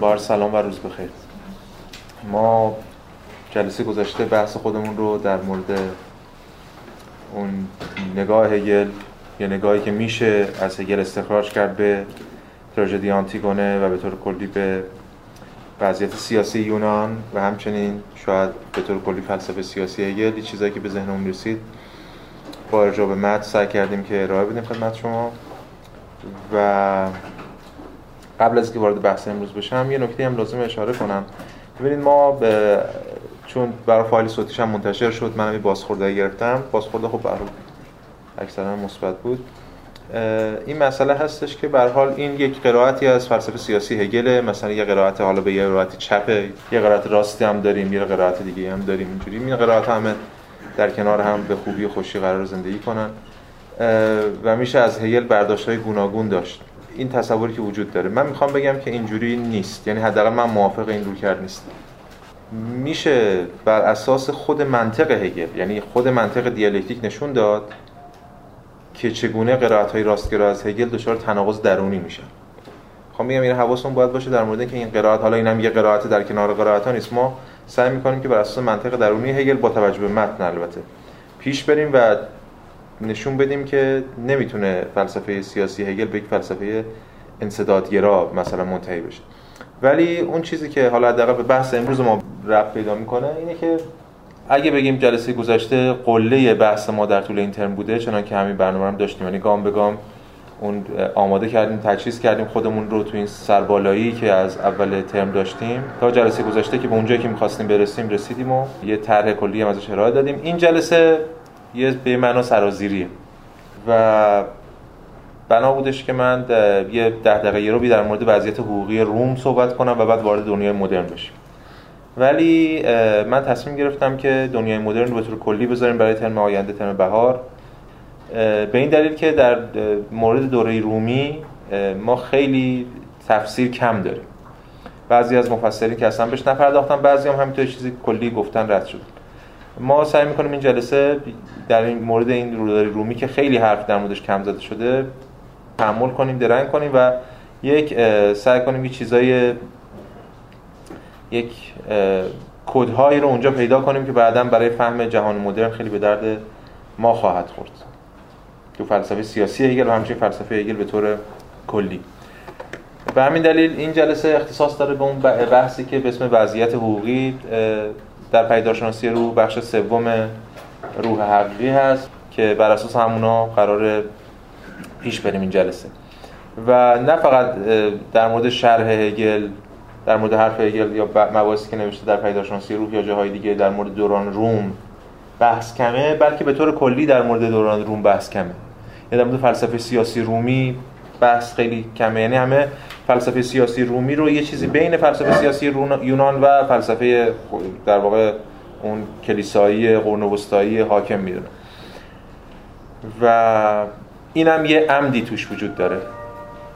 بار سلام و روز بخیر. ما جلسه گذشته بحث خودمون رو در مورد اون نگاه هگل یه نگاهی که میشه از هگل استخراج کرد به تراژدی آنتیگونه و به طور کلی به وضعیت سیاسی یونان و همچنین شاید به طور کلی فلسفه سیاسی هگل چیزایی که به ذهنمون رسید. با ارجاع به متن سعی کردیم که ارائه بدیم خدمت شما. و قبل از که وارد بحث امروز بشم یه نکته هم لازم اشاره کنم. ببینید ما به چون برای فایل صوتیش هم منتشر شد منم یه بازخورده گرفتم. بازخورده خب برای اکثرا مثبت بود. این مسئله هستش که به حال این یک قرائتی از فلسفه سیاسی هگل مثلا یه قرائت حالا به یه قرائت چپه یه قرائت راستی هم داریم یه قرائت دیگه هم داریم اینجوری. این قرائت همه در کنار هم به خوبی و خوشی قرار زندگی کنن. و میشه از هگل برداشت‌های گوناگون داشت. این تصوری که وجود داره. من می‌خوام بگم که اینجوری نیست. یعنی حداقل من موافق این رو کرد نیست میشه بر اساس خود منطق هگل یعنی خود منطق دیالکتیک نشون داد که چگونه قرائت های راستگرا از هگل دچار تناقض درونی میشن. خب میگم این حواستون باید باشه در مورد که این قرائت حالا اینم یه قرائت در کنار قرائت ها نیست. ما سعی می‌کنیم که بر اساس منطق درونی هگل با توجه به متن البته پیش بریم و نشون بدیم که نمی‌تونه فلسفه سیاسی هگل به یک فلسفه انصدادگرا مثلا منتهی بشه. ولی اون چیزی که حالا حداقل به بحث امروز ما رفت پیدا می‌کنه اینه که اگه بگیم جلسه گذشته قله بحث ما در طول این ترم بوده چنان که همین برنامه هم داشتیم. یعنی گام به گام اون آماده کردیم تجهیز کردیم خودمون رو تو این سربالایی که از اول ترم داشتیم. تا جلسه گذشته که به اونجایی که می‌خواستیم برسیم رسیدیم و یه طرح کلی هم ازش ارائه دادیم. این جلسه یه به معنا سرازیریه و بنا بودش که من یه ده دقیقه رو بی در مورد وضعیت حقوقی روم صحبت کنم و بعد وارد دنیای مدرن بشیم. ولی من تصمیم گرفتم که دنیای مدرن رو به طور کلی بذاریم برای ترم آینده ترم بهار. به این دلیل که در مورد دوره رومی ما خیلی تفسیر کم داریم. بعضی از مفسرین که اصلا بهش نپرداختن بعضی هم همینطور چیزی کلی گفتن رد شد. ما سعی می‌کنیم این جلسه در این مورد این روداری رومی که خیلی حرف در موردش کم زده شده تحمل کنیم درنگ کنیم و یک سعی کنیم یه چیزای یک کدهایی رو اونجا پیدا کنیم که بعدا برای فهم جهان مدرن خیلی به درد ما خواهد خورد. تو فلسفه سیاسی هگل و همچنین فلسفه هگل به طور کلی. به همین دلیل این جلسه اختصاص داره به اون بحثی که به اسم وضعیت حقوقی در پیدارشناسی روح بخش سوم روح حقیقی هست که بر اساس همونا قرار پیش بریم این جلسه. و نه فقط در مورد شرح هگل در مورد حرف هگل یا مباحثی که نوشته در پیداشناسی روح یا جاهای دیگه در مورد دوران روم بحث کمه بلکه به طور کلی در مورد دوران روم بحث کمه. یعنی در مورد فلسفه سیاسی رومی بحث خیلی کمه. یعنی همه فلسفه سیاسی رومی رو یه چیزی بین فلسفه سیاسی یونان و فلسفه در واقع اون کلیسایی قرن وسطایی حاکم می‌دونه. و اینم یه عمدی توش وجود داره.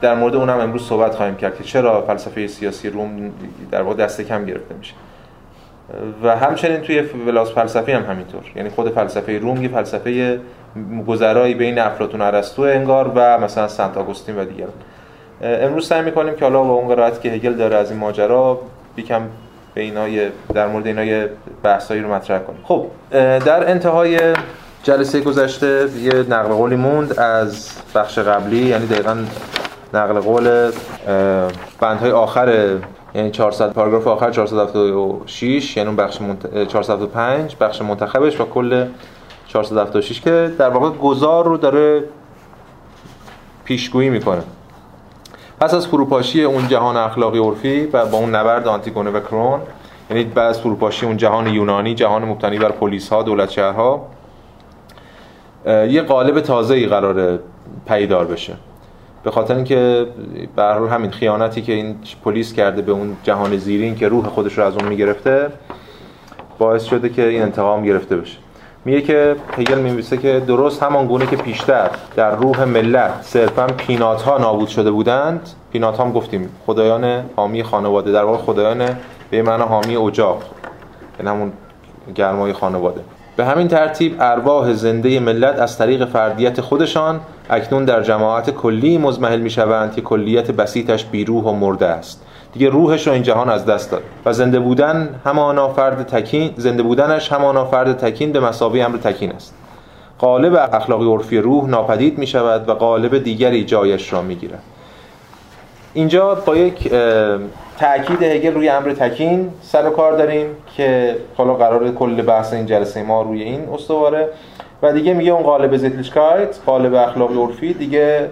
در مورد اونم امروز صحبت خواهیم کرد که چرا فلسفه سیاسی روم در واقع دست کم گرفته میشه. و همچنین توی ولاس فلسفی هم همینطور. یعنی خود فلسفه روم یه فلسفه گذرایی بین افلاطون و ارسطو انگار و مثلا سنت آگوستین و دیگران. امروز سعی می‌کنیم که حالا با اون قرائتی که هگل داره از این ماجرا یکم به اینا در مورد اینا یه بحثایی رو مطرح کنیم. خب در انتهای جلسه گذشته یه نقل قولی موند از بخش قبلی یعنی دقیقا نقل قول بندهای آخر یعنی 400 پاراگراف آخر 476 یعنی اون بخش منت... 475 بخش منتخبش و کل 476 که در واقع گذار رو داره پیشگویی می‌کنه. پس از فروپاشی اون جهان اخلاقی عرفی و با اون نبرد آنتیگونه و کرون یعنی بعد از فروپاشی اون جهان یونانی جهان مبتنی بر پلیس ها دولت شهرها یه قالب تازه ای قراره پیدار بشه. به خاطر اینکه به هر همین خیانتی که این پلیس کرده به اون جهان زیرین که روح خودش رو از اون می‌گرفته باعث شده که این انتقام گرفته بشه. میگه که هگل می‌نویسه که درست همان گونه که پیشتر در روح ملت صرفا پینات ها نابود شده بودند. پینات هم گفتیم خدایان حامی خانواده در واقع خدایان به معنی حامی اجاق یعنی همون گرمای خانواده. به همین ترتیب ارواح زنده ملت از طریق فردیت خودشان اکنون در جماعت کلی مزمحل می شوند که کلیت بسیطش بیروح و مرده است. دیگه روحش رو این جهان از دست داد. و زنده بودن همانا فرد تکین زنده بودنش همانا فرد تکین به مساوی امر تکین است. قالب اخلاقی عرفی روح ناپدید می شود و قالب دیگری جایش را می گیرد. اینجا با یک تاکید هگل روی امر تکین سر و کار داریم که حالا قرار کل بحث این جلسه ما روی این استواره. و دیگه میگه اون قالب زیتلیشکایت قالب اخلاقی عرفی دیگه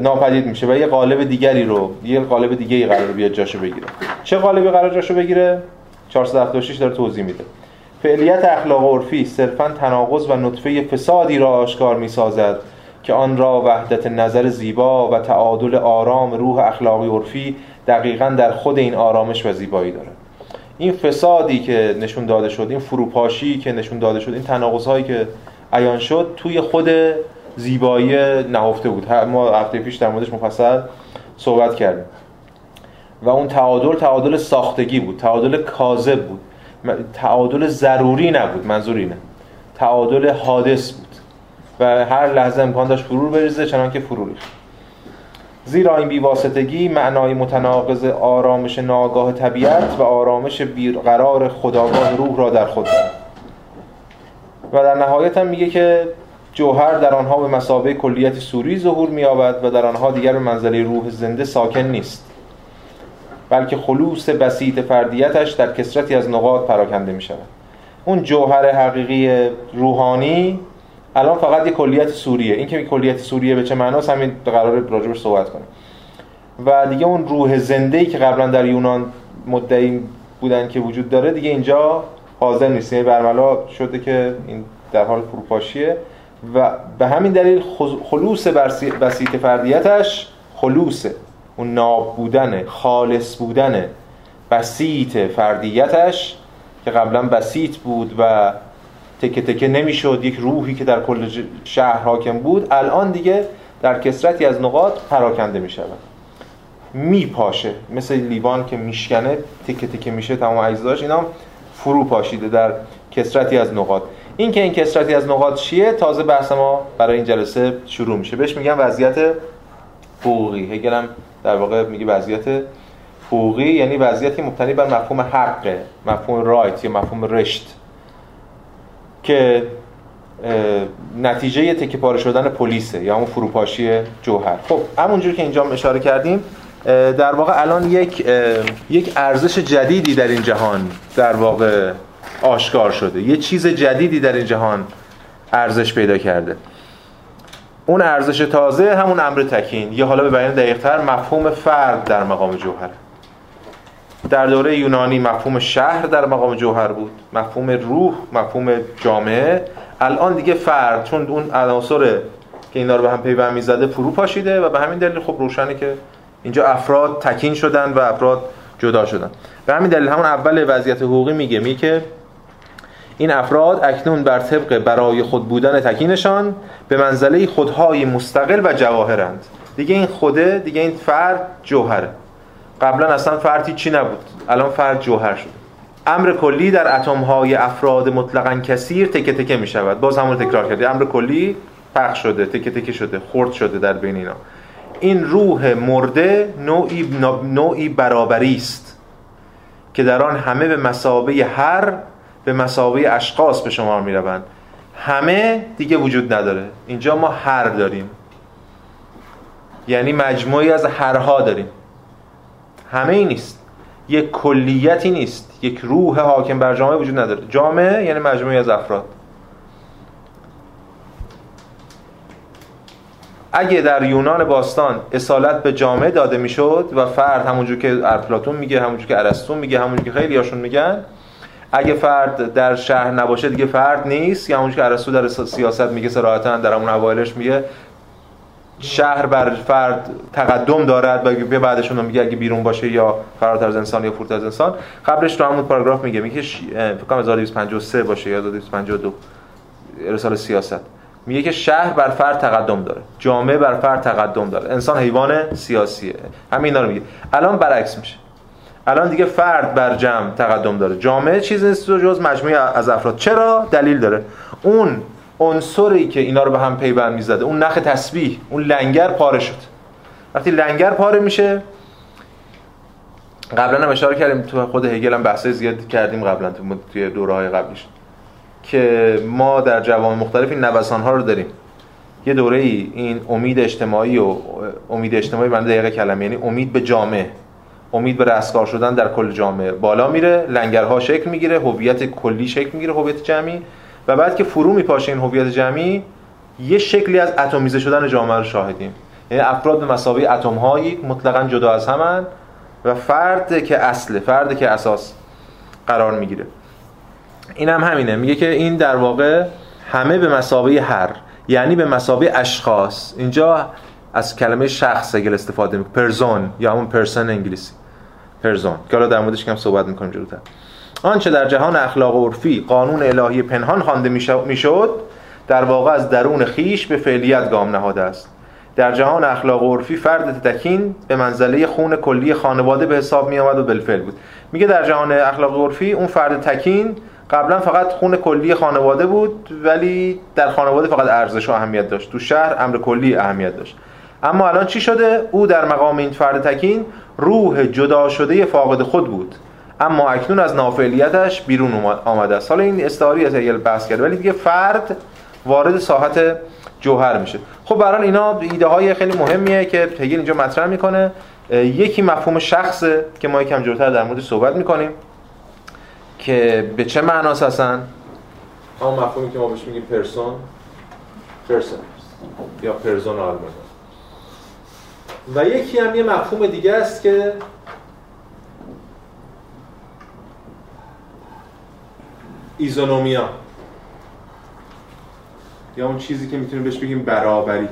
ناپدید میشه و یه قالب دیگری رو یه قالب دیگه ای قرار بیاد جاشو بگیره. چه قالبی قرار جاشو بگیره؟ 476 داره توضیح میده. فعلیت اخلاق عرفی صرفا تناقض و نطفه فسادی را آشکار می‌سازد که آن را وحدت نظر زیبا و تعادل آرام روح اخلاقی عرفی دقیقا در خود این آرامش و زیبایی داره این فسادی که نشون داده شد این فروپاشی که نشون داده شد این تناقض هایی که عیان شد توی خود زیبایی نهفته بود. ما هفته پیش در موردش مفصل صحبت کردیم. و اون تعادل تعادل ساختگی بود. تعادل کاذب بود. تعادل ضروری نبود. منظور اینه. تعادل حادث بود. و هر لحظه امکان داشت فرور بریزه چنان که فرور زیرا این بیواسطگی معنای متناقض آرامش ناگاه طبیعت و آرامش بیقرار خداگاه روح را در خود دارد. و در نهایت هم میگه که جوهر در آنها به مسابه کلیت سوری ظهور می‌یابد و در آنها دیگر به منزله روح زنده ساکن نیست بلکه خلوص بسیط فردیتش در کسرتی از نقاط پراکنده می شود اون جوهر حقیقی روحانی الان فقط یه کلیت سوریه. این که کلیت سوریه به چه معناست همین قرار راجبش صحبت کنیم. و دیگه اون روح زنده که قبلا در یونان مدعی بودن که وجود داره دیگه اینجا حاضر نیست. یعنی برملا شده که این در حال فروپاشیه. و به همین دلیل خلوص بسیط فردیتش خلوصه. اون ناب بودن خالص بودن بسیط فردیتش که قبلا بسیط بود و تکه تکه نمی‌شد یک روحی که در کل شهر حاکم بود الان دیگه در کسرتی از نقاط پراکنده می شود می پاشه مثل لیوان که میشکنه تکه تکه میشه تمام اجزاش اینا فرو پاشیده در کسرتی از نقاط. این که این کسرتی از نقاط چیه تازه بحث ما برای این جلسه شروع میشه. بهش میگم وضعیت حقوقی. هگل در واقع میگه وضعیت حقوقی یعنی وضعیتی مبتنی بر مفهوم حق مفهوم رایت یا مفهوم رشت که نتیجه تکه پاره شدن پلیسه یا همون فروپاشی جوهر. خب همونجور که اینجا اشاره کردیم در واقع الان یک یک ارزش جدیدی در این جهان در واقع آشکار شده. یه چیز جدیدی در این جهان ارزش پیدا کرده. اون ارزش تازه همون امر تکین. یا حالا به بیان دقیقتر مفهوم فرد در مقام جوهر. در دوره یونانی مفهوم شهر در مقام جوهر بود. مفهوم روح مفهوم جامعه. الان دیگه فرد چون اون عناصر که اینا رو به هم پیوند می‌زده فرو پاشیده و به همین دلیل خب روشنه که اینجا افراد تکین شدن و افراد جدا شدن. به همین دلیل همون اول وضعیت حقوقی میگه می که این افراد اکنون بر طبق برای خود بودن تکینشان به منزله خودهای مستقل و جواهرند. دیگه این خوده دیگه این فرد جوهره. قبلا اصلا فرد چی نبود؟ الان فرد جوهر شد امر کلی در اتم های افراد مطلقا کثیر تکه تکه می شود باز همون تکرار کردی امر کلی پخش شده تکه تکه شده خرد شده در بین اینا. این روح مرده نوعی, نوعی برابری است که در آن همه به مسابه هر به مسابه اشخاص به شما می روند همه دیگه وجود نداره. اینجا ما هر داریم. یعنی مجموعی از هرها داریم. همه ای نیست. یک کلیتی نیست. یک روح حاکم بر جامعه وجود نداره. جامعه یعنی مجموعی از افراد. اگه در یونان باستان اصالت به جامعه داده می‌شد و فرد همونجور که ارپلاتون میگه همونجور که ارسطو میگه همونجور که خیلی هاشون میگن اگه فرد در شهر نباشه دیگه فرد نیست. یا همونجور که ارسطو در سیاست میگه صراحتا در همون اوایلش میگه شهر بر فرد تقدم دارد و به بعدشون میگه اگه بیرون باشه یا فراتر از انسان یا فراتر از انسان. قبلش تو همون پاراگراف میگه میگه فکر کنم 1253 باشه یا 1252 رساله سیاست. میگه که شهر بر فرد تقدم داره. جامعه بر فرد تقدم داره. انسان حیوان سیاسیه. همین رو میگه. الان برعکس میشه. الان دیگه فرد بر جمع تقدم داره. جامعه چیز نیست جز مجموعه از افراد. چرا؟ دلیل داره. اون عنصری که اینا رو به هم پیوند می‌زده اون نخ تسبیح اون لنگر پاره شد. وقتی لنگر پاره میشه قبلا هم اشاره کردیم تو خود هگل هم بحث زیاد کردیم قبلا تو توی دوره های قبلیش. که ما در جوامع مختلف این نوسان ها رو داریم. یه دوره ای این امید اجتماعی و امید اجتماعی بنده دقیقه کلمه یعنی امید به جامعه امید به رستگار شدن در کل جامعه. بالا میره لنگرها شکل می‌گیره هویت کلی شکل می‌گیره هویت جمعی. و بعد که فرو میپاشه این هویت جمعی یه شکلی از اتمیزه شدن جامعه رو شاهدیم. یعنی افراد به مسابقه اتم هایی مطلقا جدا از همن و فرد که اصله فرد که اساس قرار می‌گیره. این هم همینه. میگه که این در واقع همه به مسابقه هر یعنی به مسابقه اشخاص. اینجا از کلمه شخص اگل استفاده می‌کنه پرزون یا همون پرسن انگلیسی. پرزون که حالا در موردش کم صحبت می‌کنیم جلوتر. آنچه در جهان اخلاق و عرفی قانون الهی پنهان خوانده می‌شد در واقع از درون خیش به فعلیت گام نهاده است. در جهان اخلاق و عرفی فرد تکین به منزله خون کلی خانواده به حساب می آمد و بالفعل بود. میگه در جهان اخلاق و عرفی اون فرد تکین قبلا فقط خون کلی خانواده بود ولی در خانواده فقط ارزش و اهمیت داشت. تو شهر امر کلی اهمیت داشت. اما الان چی شده؟ او در مقام این فرد تکین روح جدا شده فاقد خود بود. اما اکنون از نافعلیتش بیرون آمده است. حالا این استعاری از هگل بحث کرد ولی دیگه فرد وارد ساحت جوهر میشه. خب برای اینا ایده های خیلی مهمیه که هگل اینجا مطرح می‌کنه. یکی مفهوم شخصه که ما یکم جلوتر در موردش صحبت می‌کنیم. که به چه معناست هستن همون مفهومی که ما بهش میگیم پرسون. پرسون. یا پرسونال و یکی هم یه مفهوم دیگه است که ισονομία. یا اون چیزی که می‌تونیم بهش بگیم برابری.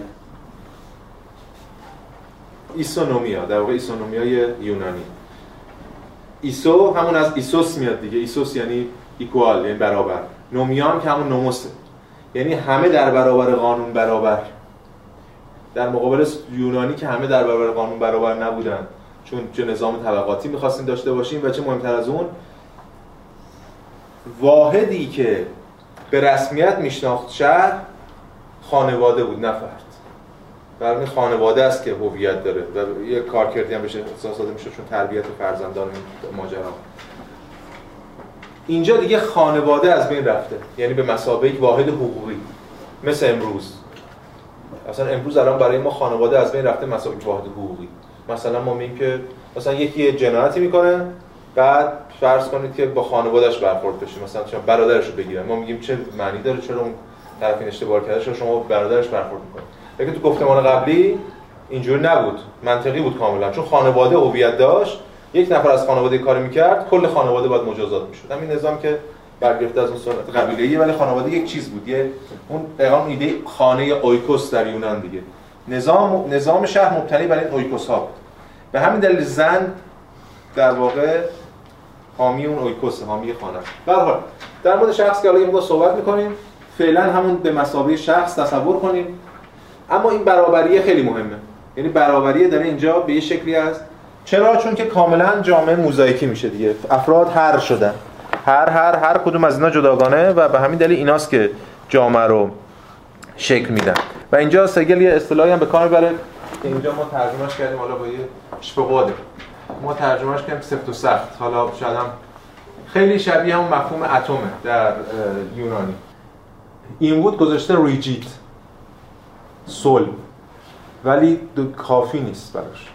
ισονομία در واقع ισονομία ی یونانی. ίσο همون از ίσος میاد دیگه. ίσος یعنی equal یعنی برابر. نومیا هم که همون νόμος ه. یعنی همه در برابر قانون برابر. در مقابل یونانی که همه در برابر قانون برابر نبودن. چون چه نظام طبقاتی می‌خواستیم داشته باشیم و چه مهمتر از اون واحدی که به رسمیت میشناخت شهر خانواده بود نه برای خانواده است که هویت داره. و یه کارکردی هم بشه اختصاص داده میشه چون تربیت فرزندان این ماجرا. اینجا دیگه خانواده از بین رفته. یعنی به مسابقه واحد حقوقی. مثل امروز. اصلا امروز الان برای ما خانواده از بین رفته مسابقه واحد حقوقی. مثلا ما میگیم که مثلا یکی جنایتی می‌کنه بعد فرض کنید که با خانوادهش برخورد بشه. مثلا شما برادرش رو بگیرن. ما میگیم چه معنی داره؟ چرا اون طرف این اشتباه کرده؟ شما برادرش برخورد می‌کنید؟ اگه تو گفتمان قبلی اینجوری نبود منطقی بود کاملا. چون خانواده هویت داشت یک نفر از خانواده کار می‌کرد کل خانواده باید مجازات می‌شد. همین نظام که برگرفته از اون سنت قبیله‌ای ولی خانواده یک چیز بود. یه اون دقیقاً ایده خانه اویکوس در یونان دیگه. نظام نظام شهر مبتنی بر این اویکوس ها بود. به همین دلیل زن در واقع حامی اون اویکوس حامی خانه. به حال در مورد شخص که حالا یه صحبت می‌کنیم فعلا همون به مسابقه شخص تصور کنیم. اما این برابریه خیلی مهمه. یعنی برابریه داره اینجا به یه شکلی از چرا؟ چون که کاملا جامعه موزاییکی میشه دیگه. افراد هر شدن. هر هر هر کدوم از اینا جداگانه و به همین دلیل ایناست که جامعه رو شکل میدن. و اینجا سگل یه اصطلاحی هم به کار می‌بره اینجا ما ترجمهش کردیم حالا با یه شپقاده ما ترجمهش کردیم سفت و سخت. حالا شاید هم خیلی شبیه همون مفهوم اتمه در یونانی. این بود گذاشته ریجیت. سول ولی کافی نیست براش.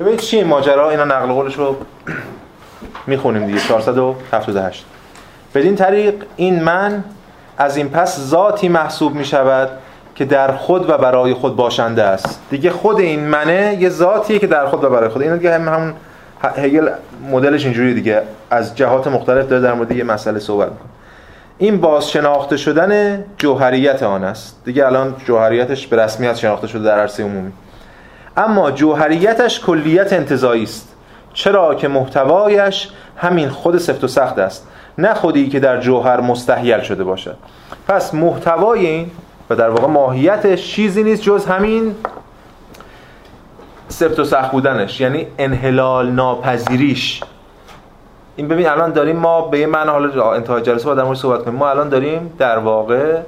ببینید چیه ماجرا؟ اینا نقل قولش رو می‌خونیم دیگه. 478 بدین طریق این من از این پس ذاتی محسوب می شود که در خود و برای خود باشنده است. دیگه خود این منه یه ذاتیه که در خود و برای خود. این دیگه هم همون هگل مدلش اینجوری دیگه. از جهات مختلف داره در مورد یه مسئله صحبت می‌کنه. این باز شناخته شدن جوهریت آن است. دیگه الان جوهریتش به رسمیت شناخته شده در عرصه عمومی. اما جوهریتش کلیت انتظایی است. چرا که محتوایش همین خود سفت و سخت است. نه خودی که در جوهر مستحیل شده باشد. پس محتوای این و در واقع ماهیتش چیزی نیست جز همین سفت و سخت بودنش. یعنی انحلال ناپذیریش. این ببین الان داریم ما به یه معنی حالا انتهای جلسه با در صحبت کنیم. ما الان داریم در واقع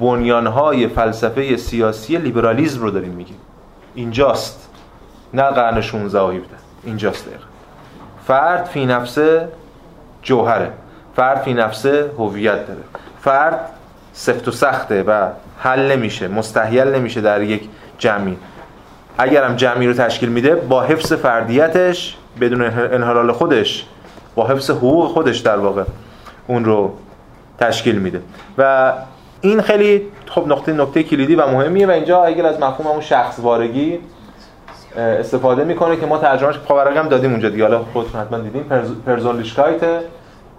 بنیانهای فلسفه سیاسی لیبرالیزم رو داریم میگیم. اینجاست. نه قرن 16 و 17 اینجاست دقیقا. فرد فی نفسه جوهره. فرد فی نفسه هویت داره. فرد سفت و سخته و حل نمیشه مستحیل نمیشه در یک جمعی. اگرم جمعی رو تشکیل میده با حفظ فردیتش بدون انحلال خودش با حفظ حقوق خودش در واقع اون رو تشکیل میده. و این خیلی خب نقطه نکته کلیدی و مهمیه و اینجا اگر از مفهوم اون شخص وارگی استفاده می‌کنه که ما ترجمهش پاورقی هم دادیم اونجا دیگه. حالا خودتون حتما دیدیم Persönlichkeit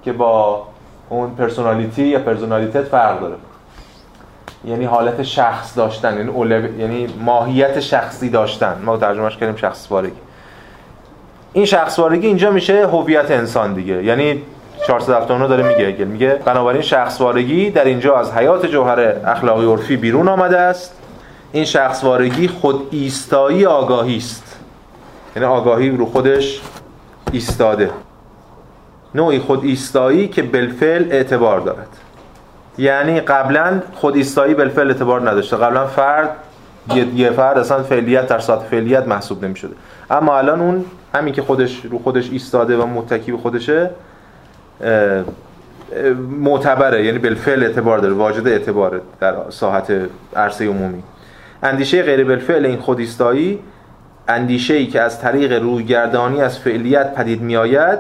که با اون personality یا Personalität فرق داره. یعنی حالت شخص داشتن یعنی. یعنی ماهیت شخصی داشتن. ما ترجمهش کردیم شخص وارگی. این شخص وارگی اینجا میشه هویت انسان دیگه. یعنی 479 داره میگه اگل میگه بنابراین شخص وارگی در اینجا از حیات جوهر اخلاقی عرفی بیرون آمده است. این شخص وارگی خود ایستایی آگاهی است. یعنی آگاهی رو خودش ایستاده. نوعی خود ایستایی که بالفعل اعتبار دارد. یعنی قبلا خود ایستایی بالفعل اعتبار نداشته. قبلا فرد یه فرد اصلا فعلیت در ساعت فعلیت محسوب نمی شده اما الان اون همین که خودش رو خودش ایستاده و متکی به خودشه معتبره. یعنی بالفعل اعتبار داره واجد اعتباره در ساحت عرصه عمومی. اندیشه غیر بالفعل این خودیستایی اندیشه ای که از طریق رویگردانی از فعلیت پدید می آید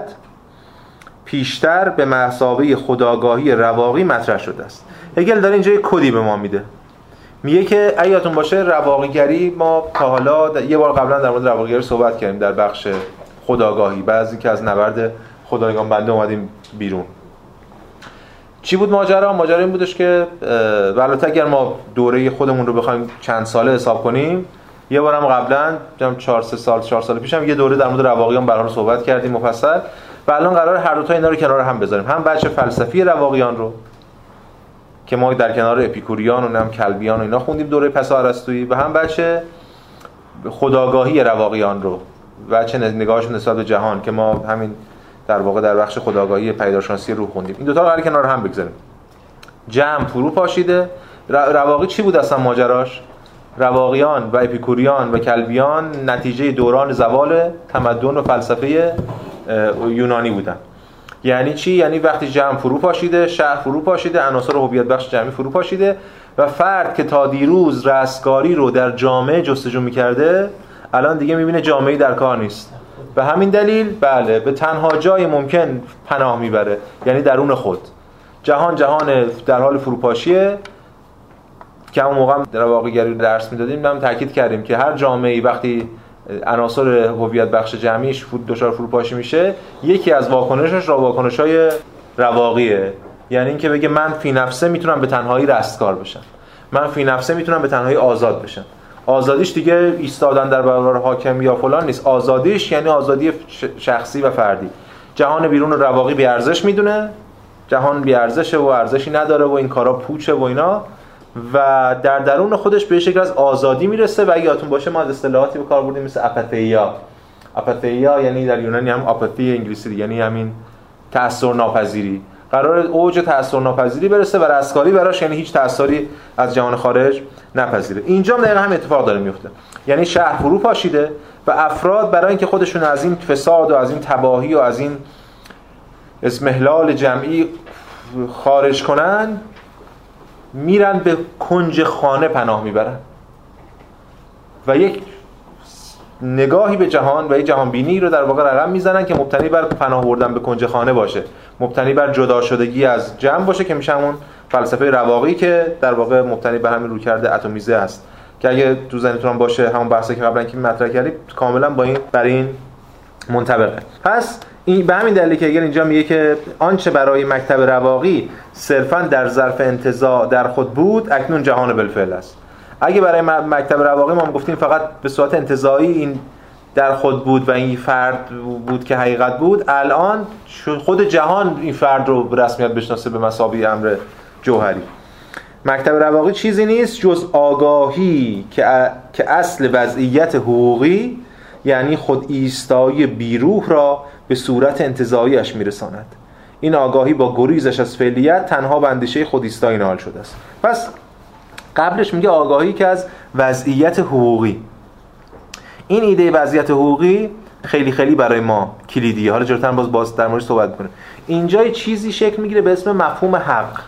پیشتر به محصابه خداگاهی رواقی مطرح شده است. هگل داره اینجا یک کدی به ما میده. میگه که ایاتون باشه رواقیگری ما تا حالا یه بار قبلا در مورد رواقیگری صحبت کردیم در بخش خداگاهی. بعضی که از نبرد خدایگان بنده اومدیم بیرون. چی بود ماجرا؟ ماجرا این بودش که البته اگر ما دوره خودمون رو بخوایم چند ساله حساب کنیم یه بارم قبلا جام 4 سال 4 سال پیشم یه دوره در مورد رواقیان برای صحبت کردیم مفصل. و الان قرار هر دو تا اینا رو کنار هم بذاریم. هم بچه فلسفی رواقیان رو که ما در کنار اپیکوریان و هم کلبیان و اینا خوندیم دوره پس ارسطویی و هم بچه خداگاهی رواقیان رو و چه نگاهشون نسبت به جهان که ما همین در واقع در بخش خداگاهی پیداشناسی رو خوندیم. این دو تا رو کنار هم بگذاریم. جمع فرو پاشیده. رواقی چی بود اصلا ماجراش؟ رواقیان و اپیکوریان و کلبیان نتیجه دوران زوال تمدن و فلسفه یونانی بودن. یعنی چی؟ یعنی وقتی جمع فرو پاشیده شهر فرو پاشیده عناصر هویت بخش جمعی فرو پاشیده و فرد که تا دیروز رستگاری رو در جامعه جستجو می‌کرده الان دیگه می‌بینه جامعه در کار نیست. به همین دلیل بله به تنها جای ممکن پناه می‌بره یعنی درون خود. جهان جهان در حال فروپاشیه. که اون موقع در واقعیگری درس می‌دادیم هم تاکید کردیم که هر جامعه وقتی عناصر هویت بخش جمعیش فود دچار فروپاشی میشه یکی از واکنشش را واکنش‌های رواقیه. یعنی اینکه بگه من فی نفسه می‌تونم به تنهایی رستگار بشم. من فی نفسه می‌تونم به تنهایی آزاد بشم. آزادیش دیگه ایستادن در برابر حاکم یا فلان نیست. آزادیش یعنی آزادی شخصی و فردی. جهان بیرون رواقی بی ارزش می‌دونه. جهان بی ارزشه و ارزشی نداره و این کارا پوچه و اینا. و در درون خودش به شکل از آزادی می‌رسه و اگه یادتون باشه ما از اصطلاحاتی به کار بردیم مثل اپاتیا. اپاتیا یعنی در یونانی هم آپاتی انگلیسی یعنی همین تأثیر ناپذیری. قرار اوج تأثیر ناپذیری برسه و رستگاری براش یعنی هیچ تأثیری از جهان خارج نپذیره. اینجا هم دقیقا هم اتفاق داره میفته. یعنی شهر فرو پاشیده و افراد برای اینکه خودشون از این فساد و از این تباهی و از این اسمهلال جمعی خارج کنن میرن به کنج خانه پناه می‌برن. و یک نگاهی به جهان و یک جهان بینی رو در واقع رقم می‌زنن که مبتنی بر پناه بردن به کنج خانه باشه. مبتنی بر جدا شدگی از جمع باشه که میشه همون فلسفه رواقی که در واقع مبتنی بر همین رویکرد اتمیزه است که اگه تو ذهنتون باشه همون بحثی که قبلا که مطرح کردیم کاملا با این بر این منطبقه. پس این به همین دلیل که اگر اینجا میگه که آنچه برای مکتب رواقی صرفا در ظرف انتزاع در خود بود اکنون جهان بالفعل است. اگه برای مکتب رواقی ما گفتیم فقط به صورت انتزاعی این در خود بود و این فرد بود که حقیقت بود الان خود جهان این فرد رو به رسمیت بشناسه به مسابقه امر جوهری. مکتب رواقی چیزی نیست جز آگاهی که, که اصل وضعیت حقوقی یعنی خود ایستایی بیروح را به صورت انتظاییش میرساند. این آگاهی با گریزش از فعلیت تنها به اندیشه خود شده است. پس قبلش میگه آگاهی که از وضعیت حقوقی. این ایده وضعیت حقوقی خیلی خیلی برای ما کلیدیه. حالا جلوتر باز باز در مورد صحبت کنه اینجا چیزی شکل می‌گیره به اسم مفهوم حق.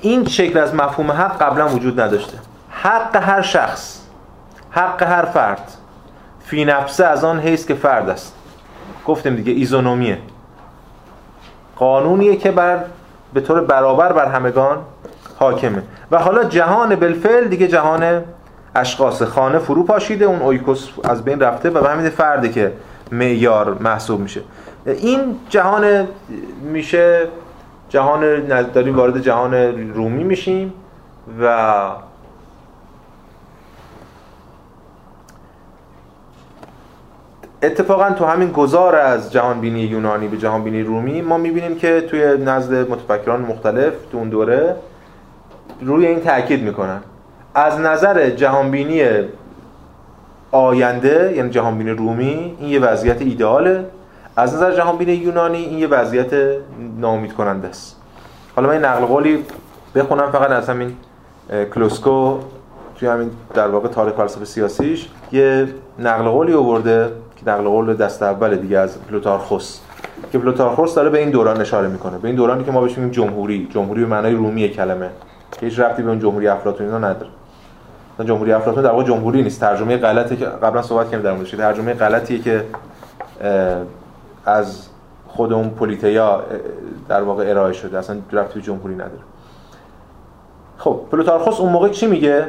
این شکل از مفهوم حق قبلا وجود نداشته. حق هر شخص حق هر فرد فی نفسه از آن حیث که فرد است. گفتیم دیگه ایزونومیه. قانونیه که بر به طور برابر بر همگان حاکمه. و حالا جهان بالفعل دیگه جهان اشخاص خانه فرو پاشیده اون اویکوس از بین رفته و به همین فرده که معیار محسوب میشه. این جهان میشه جهان داریم وارد جهان رومی میشیم و اتفاقا تو همین گذار از جهان بینی یونانی به جهان بینی رومی ما می‌بینیم که توی نزد متفکران مختلف تو اون دوره روی این تاکید می‌کنن. از نظر جهان بینی آینده یعنی جهان بینی رومی این یه وضعیت ایدئاله. از نظر جهان بینی یونانی این یه وضعیت ناامید کننده است. حالا من این نقل قولی بخونم فقط از همین کلوسکو توی همین در واقع تاریخ فلسفه سیاسیش. یه نقل قولی آورده که نقل قول دست اول دیگه از پلوتارخوس. که پلوتارخوس داره به این دوران اشاره می‌کنه. به این دورانی که ما بهش میگیم جمهوری. جمهوری به معنای رومی کلمه. که هیچ ربطی به اون جمهوری افلاطون اینا نداره. جمهوری افلاطون در واقع جمهوری نیست. ترجمه غلطی که قبلا صحبت کردیم در موردش. ترجمه غلطیه که از خود اون پولیتیا در واقع ارائه شده. اصلا ربطی به جمهوری نداره. خب پلوتارخوس اون موقع چی میگه؟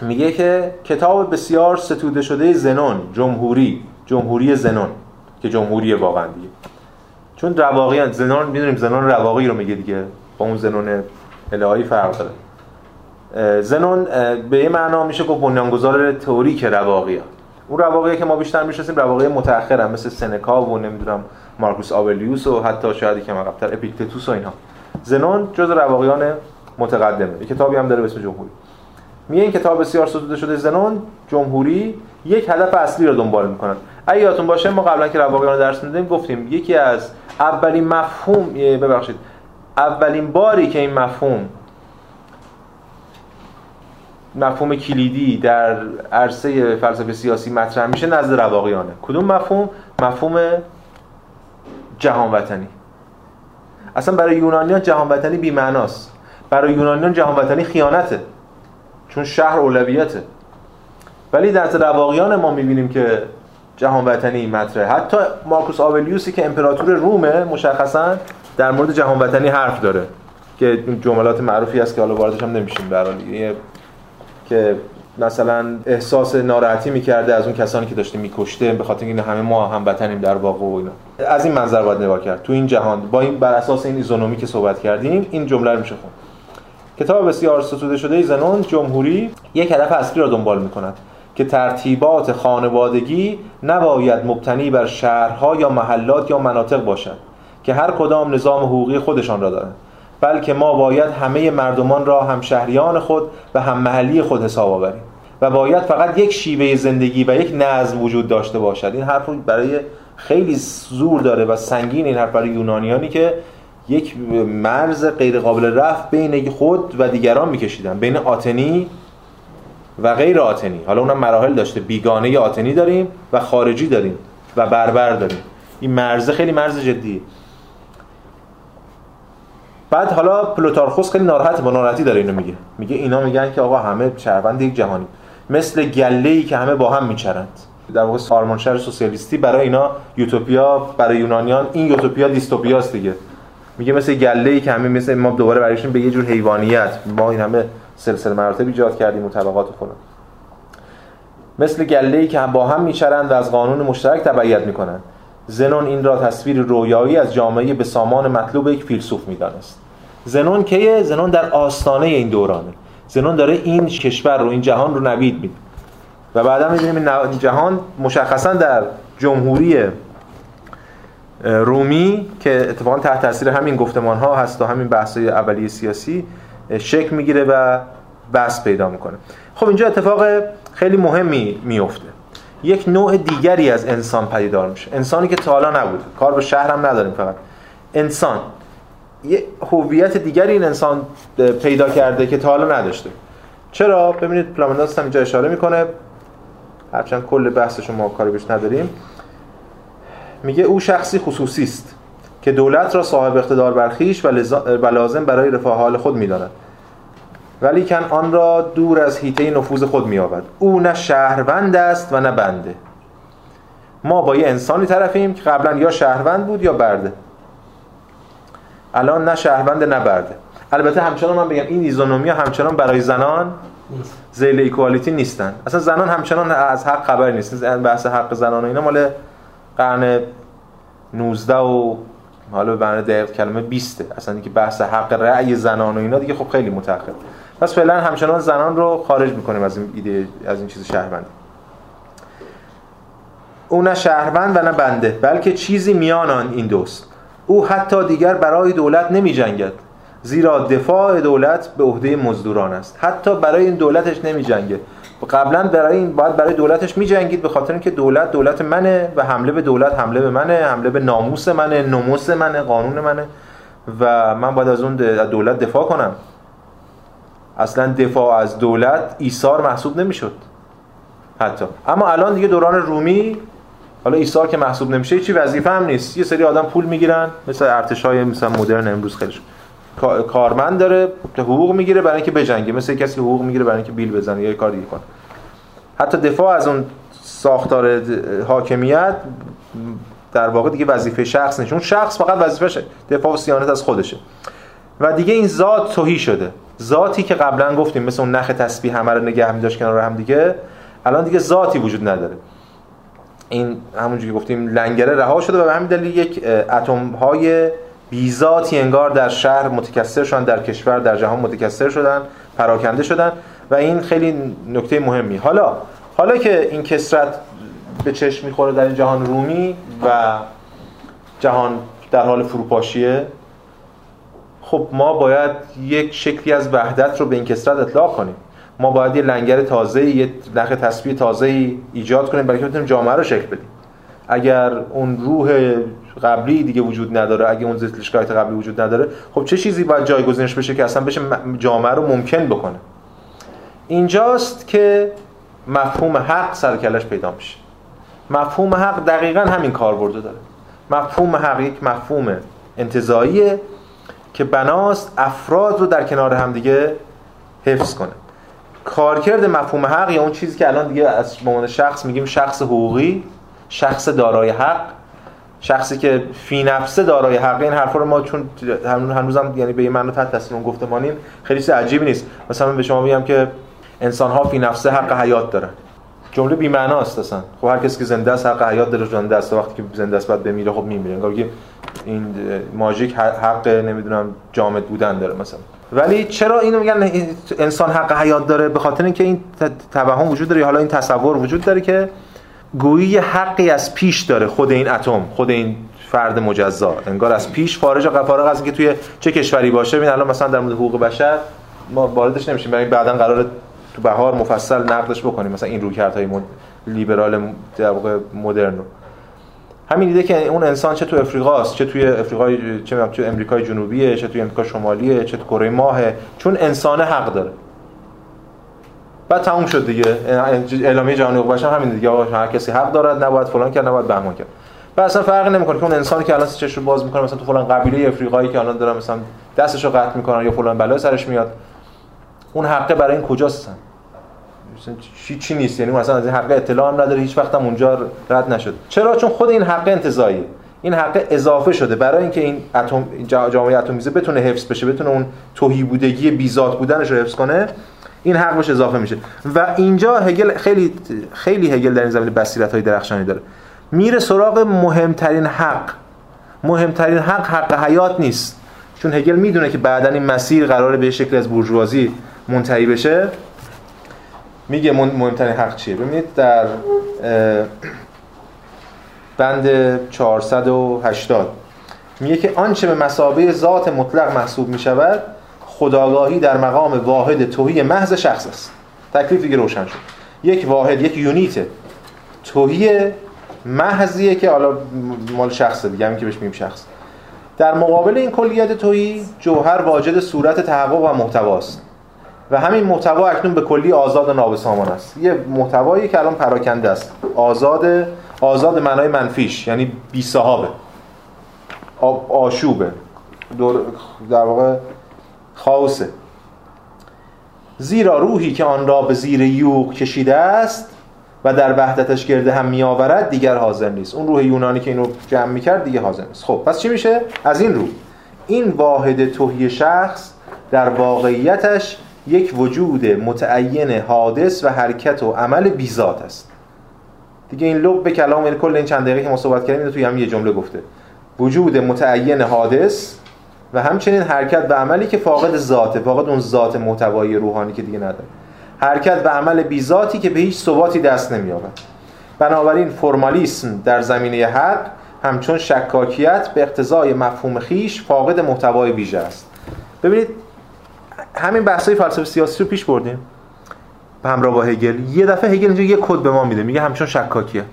میگه که کتاب بسیار ستوده شده زنون جمهوری جمهوری زنون که جمهوری واقعا دیگه. چون رواقی زنون می‌دونیم زنون رواقی رو میگه دیگه با اون زنون الهایی فرق داره. زنون به یه معنا میشه گفت بنیانگذار تئوریک رواقی اون رواقی که ما بیشتر می‌شناسیم رواقی متأخر مثل سنکا و نمی‌دونم مارکوس آورلیوس و حتی شاید یکم عقب‌تر اپیکتتوس و اینها زنون جز رواقیان متقدمه. یه کتابی هم داره به اسم جمهوری. میگه این کتاب بسیار ستوده شده زنون جمهوری یک هدف اصلی رو دنبال می‌کنن. اگه یادتون باشه ما قبلا که رواقیان رو درس میدیم گفتیم یکی از اولین مفهوم ببخشید اولین باری که این مفهوم مفهوم کلیدی در عرصه فلسفه سیاسی مطرح میشه نزد رواقیانه. کدوم مفهوم؟ مفهوم جهان وطنی اصلا برای یونانیان جهان وطنی بی معناست برای یونانیان جهان وطنی خیانته. چون شهر اولویته. ولی در رواقیان ما می‌بینیم که جهان وطنی مطرحه حتی مارکوس آولیوسی که امپراتور رومه مشخصا در مورد جهان وطنی حرف داره. که جملات معروفی هست که حالا واردش هم نمیشیم به که مثلا احساس ناراحتی می‌کرده از اون کسانی که داشته میکشته به خاطر اینکه همه ما هم وطنیم در واقع و اینا. از این منظر باید نگاه کرد. تو این جهان با این بر اساس این ایزونومی که صحبت کردیم این جمله رو میشه خون کتاب بسیار ستوده شده زنون جمهوری یک هدف اصلی را دنبال می کند که ترتیبات خانوادگی نباید مبتنی بر شهرها یا محلات یا مناطق باشد که هر کدام نظام حقوقی خودشان را دارند بلکه ما باید همه مردمان را هم شهریان خود و هم محلی خود حساب آوریم و باید فقط یک شیوه زندگی و یک نظم وجود داشته باشد. این حرف برای خیلی زور داره و سنگین این حرف برای یونانیانی که یک مرز غیر قابل رفت بین خود و دیگران میکشیدن. بین آتنی و غیر آتنی. حالا اونم مراحل داشته. بیگانه آتنی داریم و خارجی داریم و بربر داریم. این مرز خیلی مرز جدیه بعد حالا پلوتارخوس خیلی ناراحت با ناراحتی داره اینو میگه. میگه اینا میگن که آقا همه شهروند یک جهانی. مثل گله ای که همه با هم میچرند. در واقع آرمانشهر سوسیالیستی برای اینا یوتوپیا برای یونانیان این یوتوپیا دیستوپیاست دیگه. میگه مثل گله ای که همه مثل ما دوباره برایشون به یه جور حیوانیت. ما این همه سلسله مراتب ایجاد کردیم و طبقات خودمون. مثل گله ای که با هم میچرند و از قانون مشترک تبعیت می‌کنند. زنون این را تصویر رویایی از جامعه به سامان مطلوب یک فیلسوف می‌دانست. زنون کیه؟ زنون در آستانه این دورانه. زنون داره این کشور رو این جهان رو نوید میده. و بعدا می‌بینیم این جهان مشخصا در جمهوری رومی که اتفاقا تحت تاثیر همین گفتمان ها هست و همین بحث های اولیه سیاسی شکل می‌گیره و بحث پیدا می‌کنه. خب اینجا اتفاق خیلی مهمی میفته یک نوع دیگری از انسان پدیدار میشه. انسانی که تا حالا نبود. کار به شهر هم نداریم فقط. انسان. یه هویت دیگری این انسان پیدا کرده که تا حالا نداشته. چرا؟ ببینید پلامنداس هم اینجا اشاره می‌کنه. هرچند کل بحثش ما کاری بهش نداریم. میگه او شخصی خصوصی است که دولت را صاحب اقتدار بر خویش و لازم برای رفاه حال خود می‌داند. ولی کن آن را دور از حیطه نفوذ خود مییابد. او نه شهروند است و نه بنده. ما با یه انسانی طرفیم که قبلا یا شهروند بود یا برده. الان نه شهروند نه برده. البته همچنان من بگم این ایزونومی همچنان برای زنان زیل ایکوالیتی نیستن. اصلا زنان همچنان از حق خبر نیست بحث حق زنان و اینا مال قرن 19 و حالا به معنی دقیق کلمه 20 اصلا اینکه بحث حق رأی زنان و اینا دیگه خب خیلی متأخر پس فعلا همچنان زنان رو خارج می‌کنیم از این ایده از این چیز شهروند او نه شهروند و نه بنده بلکه چیزی میان آن این دوست. او حتی دیگر برای دولت نمی جنگد زیرا دفاع دولت به عهده مزدوران است. حتی برای این دولتش نمی جنگه قبلا برای این باید برای دولتش می جنگید به خاطر اینکه دولت دولت منه و حمله به دولت حمله به منه حمله به ناموس منه نموس منه قانون منه و من باید از اون دولت دفاع کنم. اصلا دفاع از دولت ایثار محسوب نمی‌شد. حتی. اما الان دیگه دوران رومی حالا ایثار که محسوب نمیشه چی وظیفه هم نیست. یه سری آدم پول می‌گیرن مثل ارتشای مثلا مدرن امروز خیلیش کارمند داره حقوق می‌گیره برای اینکه بجنگه. مثل کسی حقوق می‌گیره برای اینکه بیل بزنه یا کار دیگه کنه حتی دفاع از اون ساختار حاکمیت در واقع دیگه وظیفه شخص نیست. اون شخص فقط وظیفه‌شه دفاع و صیانت از خودشه. و دیگه این ذات توهی شده. ذاتی که قبلا گفتیم مثل اون نخ تسبیح همه رو نگه می‌داشت کنار هم دیگه الان دیگه ذاتی وجود نداره. این همونجوری که گفتیم لنگره رها شده و به همین دلیل یک اتم های بیزاتی انگار در شهر متکثر شدن در کشور در جهان متکثر شدن پراکنده شدن و این خیلی نکته مهمی. حالا حالا که این کسرت به چشم می‌خوره در این جهان رومی و جهان در حال فروپاشیه خب ما باید یک شکلی از وحدت رو به این کسرت اطلاق کنیم. ما باید یه لنگر تازه یه نخ تسبیح تازه ایجاد کنیم برای که بتونیم جامعه رو شکل بدیم. اگر اون روح قبلی دیگه وجود نداره اگه اون زیتلشکایت قبلی وجود نداره خب چه چیزی باید جایگزینش بشه که اصلا بشه جامعه رو ممکن بکنه؟ اینجاست که مفهوم حق سرکلش پیدا میشه. مفهوم حق دقیقا همین کاربرد داره. مفهوم حق یک مفهوم انتظاییه که بناست افراد رو در کنار همدیگه حفظ کنه. کارکرد مفهوم حق یا اون چیزی که الان دیگه از عنوان شخص میگیم شخص حقوقی شخص دارای حق شخصی که فی نفسه دارای حق این حرفا رو ما چون هنوزم یعنی به من تحت تاثیر اون گفتمانیم خیلی چیز عجیبی نیست. مثلا به شما میگم که انسان ها فی نفسه حق حیات دارن. جمله بی است اصلا. خب هر کسی که زنده است حق حیات داره زنده است. وقتی که زنده است بعد بمیره خب میمیره. انگار این ماژیک حق نمی‌دونم جامد بودن داره مثلا. ولی چرا اینو میگن؟ انسان حق حیات داره؟ به خاطر اینکه این توهم وجود داره. حالا این تصور وجود داره که گویی حقی از پیش داره خود این اتم خود این فرد مجزا. انگار از پیش فارج و فارغ از اینکه توی چه کشوری باشه. ببین الان مثلا در مورد حقوق بشر ما واردش نمیشیم. برای بعدا قرار تو بهار مفصل نقدش بکنیم. مثلا این رویکردهای مد... لیبرال در واقع مدرن رو. همین ایده که اون انسان چه تو افریقاست چه توی افریقای چه تو امریکای جنوبیه چه توی امریکا شمالیه چه تو کره ماهه. چون انسان حق داره. بعد تموم شد دیگه. اعلامیه جهانی حقوق بشر همین دیگه. هر کسی حق دارد نباید فلان کرد نباید بهمان کرد. و اصلا فرق نمی‌کنه که اون انسانی که الان چش رو باز می‌کنه مثلا تو فلان قبیله افریقایی که الان دارن مثلا دستش رو قطع می‌کنن یا فلان بلا سرش میاد اون حقه برای این کجاست؟ مثلا چی چی نیست؟ یعنی مثلا از این حق اطلاع هم نداره هیچ وقت هم اونجا رد نشد. چرا؟ چون خود این حق انتزاعی این حق اضافه شده. برای اینکه این اتم جامعه اتمیزه بتونه حفظ بشه بتونه اون توهی بودگی بیزات بودنش رو حفظ کنه این حق بهش اضافه میشه. و اینجا هگل خیلی خیلی هگل در این زمینه بصیرت های درخشانی داره. میره سراغ مهمترین حق. مهمترین حق حق حیات نیست. چون هگل می‌دونه که بعدا این مسیر قراره به شکل از بورژوازی منتهی بشه. میگه مهمترین حق چیه؟ ببینید در بند 480 میگه که آنچه به مسابه ذات مطلق محسوب می‌شود خداگاهی در مقام واحد توهی محض شخص است. تکلیف دیگه روشن شد. یک واحد یک یونیت. توهی محضیه که حالا مال شخصه دیگه همین که بهش میگیم شخص. در مقابل این کلیت توهی جوهر واجد صورت تحقق و محتواست و همین محتوا اکنون به کلی آزاد و نابسامان است. یه محتوایی که الان پراکنده است. آزاد آزاد معنای منفیش یعنی بی صحابه آشوبه. در واقع خاصه زیرا روحی که آن را به زیر یوغ کشیده است و در وحدتش گرده هم میآورد دیگر حاضر نیست. اون روح یونانی که اینو جمع می‌کرد دیگه حاضر نیست. خب پس چی میشه؟ از این رو. این واحد توهی شخص در واقعیتش یک وجود متعین حادث و حرکت و عمل بیزات است. دیگه این لب به کلام این کل این چند دقیقه که ما صحبت کردیم توی هم یه جمله گفته. وجود متعین حادث و همچنین حرکت و عملی که فاقد ذاته فاقد اون ذات محتوایی روحانی که دیگه نداره. حرکت و عمل بیذاتی که به هیچ ثباتی دست نمییابد. بنابراین فرمالیسم در زمینه حق همچون شکاکیت به اقتضای مفهوم خیش فاقد محتوای ویژه است. ببینید همین بحثای فلسفه سیاسی رو پیش بردیم. به همراه با هگل. یه دفعه هگل اینجا یه کد به ما میده میگه همچون شکاکیت.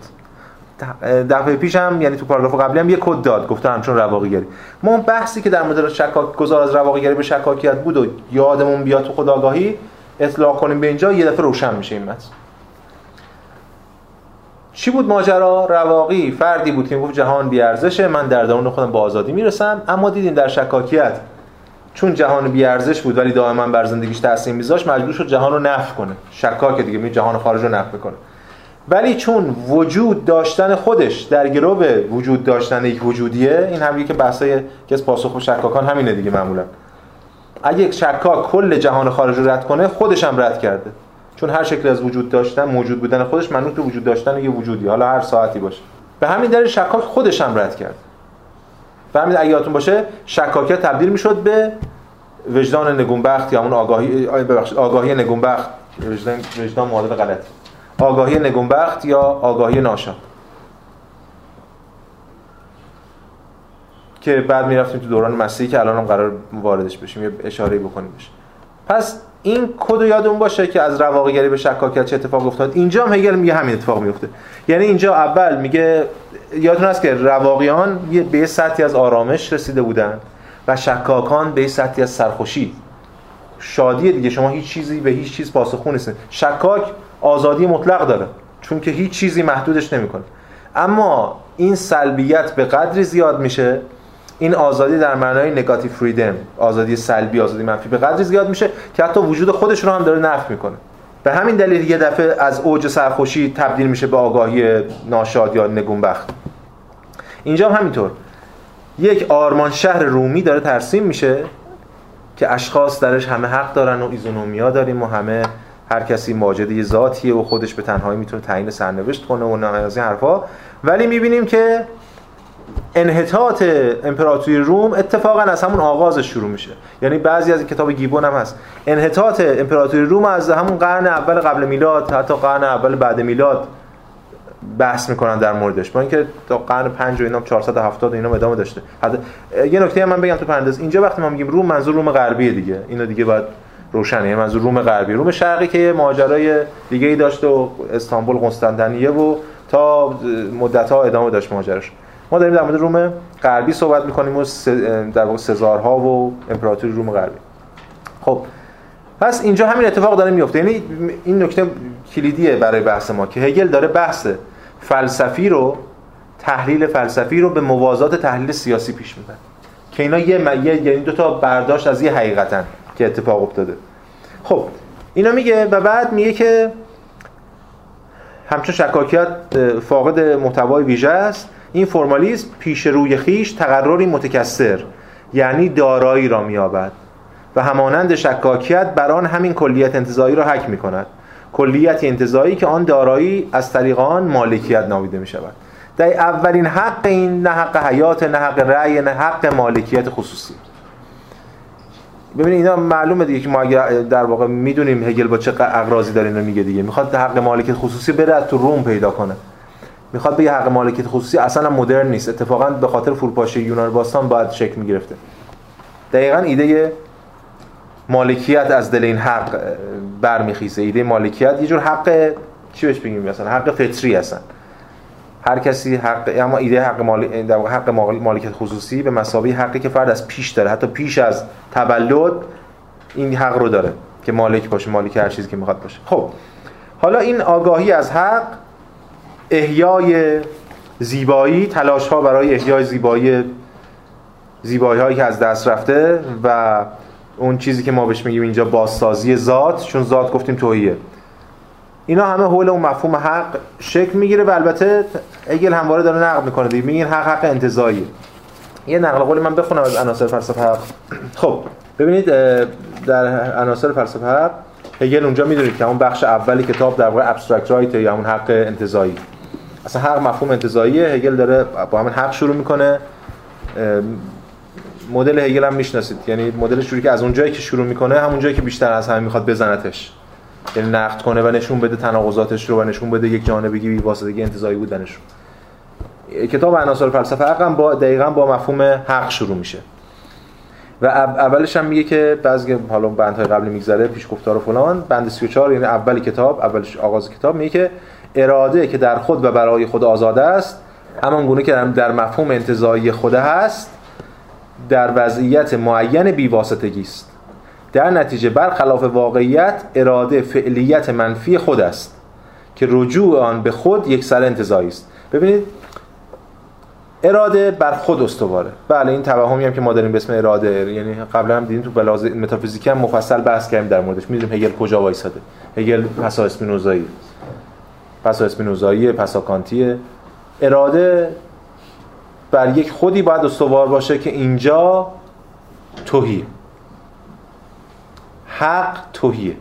دفعه پیش هم یعنی تو پاراگراف قبلی هم یه کد داد گفته همچون رواقیگری. ما اون بحثی که در مورد شکاک گذار از رواقیگری به شکاکیت بود و یادمون بیاد تو خداگاهی اطلاق کنیم به اینجا یه دفعه روشن میشه این متن چی بود ماجرا؟ رواقی فردی بود که گفت جهان بی ارزشه من در درون خودم با آزادی می‌رسم. اما دیدیم در شکاکیت چون جهان بی ارزش بود ولی دائما بر زندگیش تاثیر میذاشت مجبور شد جهان رو نفی کنه. شکاک دیگه می جهان خارج رو نفی کنه ولی چون وجود داشتن خودش در گرو وجود داشتن یک وجودیه این هم که بحثای از پاسخ شکاکان همینه دیگه معمولا. اگه یک شکاک کل جهان خارج رو رد کنه خودش هم رد کرده. چون هر شکل از وجود داشتن موجود بودن خودش منوط به وجود داشتن یه وجودی حالا هر ساعتی باشه. به همین دلیل شکاک خودش هم رد کرد. به همین اگه یادتون باشه شکاکیت تبدیل می‌شد به وجدان نگونبخت یا اون آگاهی آگاهی نگونبخت. وجدان وجدان معادل غلط آگاهی نگونبخت یا آگاهی ناشاد؟ که بعد می‌رفتیم تو دوران مسیحی که الان هم قرار واردش بشیم یه اشاره بکنیم بشه پس این کد یادمون باشه که از رواقیگری به شکاکیت چه اتفاق افتاد. اینجا هم هگل میگه همین اتفاق میفته یعنی اینجا اول میگه یادتون هست که رواقیان به یه سطحی از آرامش رسیده بودن و شکاکان به یه سطحی از سرخوشی. شادی دیگه شما هیچ چیزی به هیچ چیز پاسخگو نیست شکاک آزادی مطلق داره چون که هیچ چیزی محدودش نمی‌کنه. اما این سلبیت به قدری زیاد میشه این آزادی در معنای نگاتیو فریدم آزادی سلبی آزادی منفی به قدری زیاد میشه که حتی وجود خودش رو هم داره نفی می‌کنه. به همین دلیل یه دفعه از اوج سرخوشی تبدیل میشه به آگاهی ناشاد یا نگونبخت. اینجا هم همینطور. یک آرمان شهر رومی داره ترسیم میشه که اشخاص درش همه حق دارن و ایزونومیا داریم و همه هر کسی ماجد یه ذاتیه و خودش به تنهایی می‌تونه تعیین سرنوشت کنه و از این حرفا. ولی می‌بینیم که انحطاط امپراتوری روم اتفاقا از همون آغازش شروع میشه. یعنی بعضی از این کتاب گیبون هم هست. انحطاط امپراتوری روم از همون قرن اول قبل میلاد حتی قرن اول بعد میلاد بحث می‌کنن در موردش. با اینکه تا قرن 5 و اینا 470 و اینا ادامه داشته. حتی یه نکته من بگم تو پرانتز اینجا وقتی ما میگیم روم منظور روم غربیه دیگه. اینو دیگه باید روشنه. یعنی منظور روم غربی. روم شرقی که ماجرای دیگه ای داشته و استانبول قسطنطنیه و تا مدت ها ادامه داشت ماجراش. ما داریم در مورد روم غربی صحبت می‌کنیم و در واقع سزارها و امپراتوری روم غربی. خب پس اینجا همین اتفاق داره میفته یعنی این نکته کلیدیه برای بحث ما که هگل داره بحث فلسفی رو تحلیل فلسفی رو به موازات تحلیل سیاسی پیش می‌بره. که اینا یه یعنی دو تا برداشت از یه حقیقتن. که اتفاق افتاده. خب اینا میگه و بعد میگه که همچون شکاکیت فاقد محتوای ویژه است. این فرمالیسم پیش روی خیش تقرری متکثر یعنی دارایی را میابد و همانند شکاکیت بر آن همین کلیت انتظایی را حک می کند کلیت انتظایی که آن دارایی از طریق آن مالکیت نامیده می شود در اولین حق این نه حق حیات نه حق رأی نه حق مالکیت خصوصی. ببینید اینا معلومه دیگه که ما اگر در واقع می‌دونیم هگل با چه اغراضی داره اینو میگه دیگه. می‌خواد حق مالکیت خصوصی بره تو روم پیدا کنه. می‌خواد بگه حق مالکیت خصوصی اصلا مدرن نیست. اتفاقا به خاطر فروپاشی یونان باستان باید شکل می‌گرفته. دقیقا ایده مالکیت از دل این حق برمیخیزه. ایده مالکیت یه جور حق چی بهش بگیم مثلا؟ حق فطری هستن. هر کسی حق اما ایده حق مال در حق مالکیت خصوصی به مسابقه حقی که فرد از پیش داره. حتی پیش از تولد این حق رو داره که مالک باشه مالک هر چیزی که می‌خواد باشه. خب حالا این آگاهی از حق احیای زیبایی تلاش ها برای احیای زیبایی زیبایی هایی که از دست رفته و اون چیزی که ما بهش میگیم اینجا بازسازی ذات چون ذات گفتیم توهیه. اینا همه حول اون مفهوم حق شکل می‌گیره و البته اگل همواره داره نقد می‌کنه دیگه. میگین حق حق انتزاعیه. یه نقل قول من بخونم از عناصر فلسفه حق. خب ببینید در عناصر فلسفه حق هگل اونجا می‌دونید که اون بخش اولی کتاب در واقع abstract right یا اون حق انتزاعی. اصلا حق مفهوم انتزاعیه. هگل داره با همین حق شروع می‌کنه. مدل هگل هم می‌شناسید. یعنی مدل شروعی که از اون جایی که شروع می‌کنه همون جایی که بیشتر از همه می‌خواد بزنتش. یعنی نقد کنه و نشون بده تناقضاتش رو و نشون بده یک جانبگی بی واسطگی انتزاعی بودنش رو کتاب عناصر فلسفه هم با دقیقاً با مفهوم حق شروع میشه. و اولش هم میگه که بعضی حالا بندهای قبلی میگذره پیش گفتار و فلان. بند 34 یعنی اول کتاب اولش آغاز کتاب میگه که اراده که در خود و برای خود آزاده است همان گونه که در مفهوم انتزاعی خود هست در وضعیت معین بیواسطگی است. در نتیجه برخلاف واقعیت اراده فعلیت منفی خود است که رجوع آن به خود یک سر انتظایی است. ببینید اراده بر خود استواره. بله این توهمی هم که ما داریم به اسم اراده یعنی قبلا هم دیدیم تو بلاز متافیزیک هم مفصل بحث کردیم در موردش. می‌دونیم هگل کجا وایساده. هگل پسا اسپینوزایی. پسا اسپینوزایی پسا کانتیه. اراده بر یک خودی باید استوار باشه که اینجا توهی حق توهیه.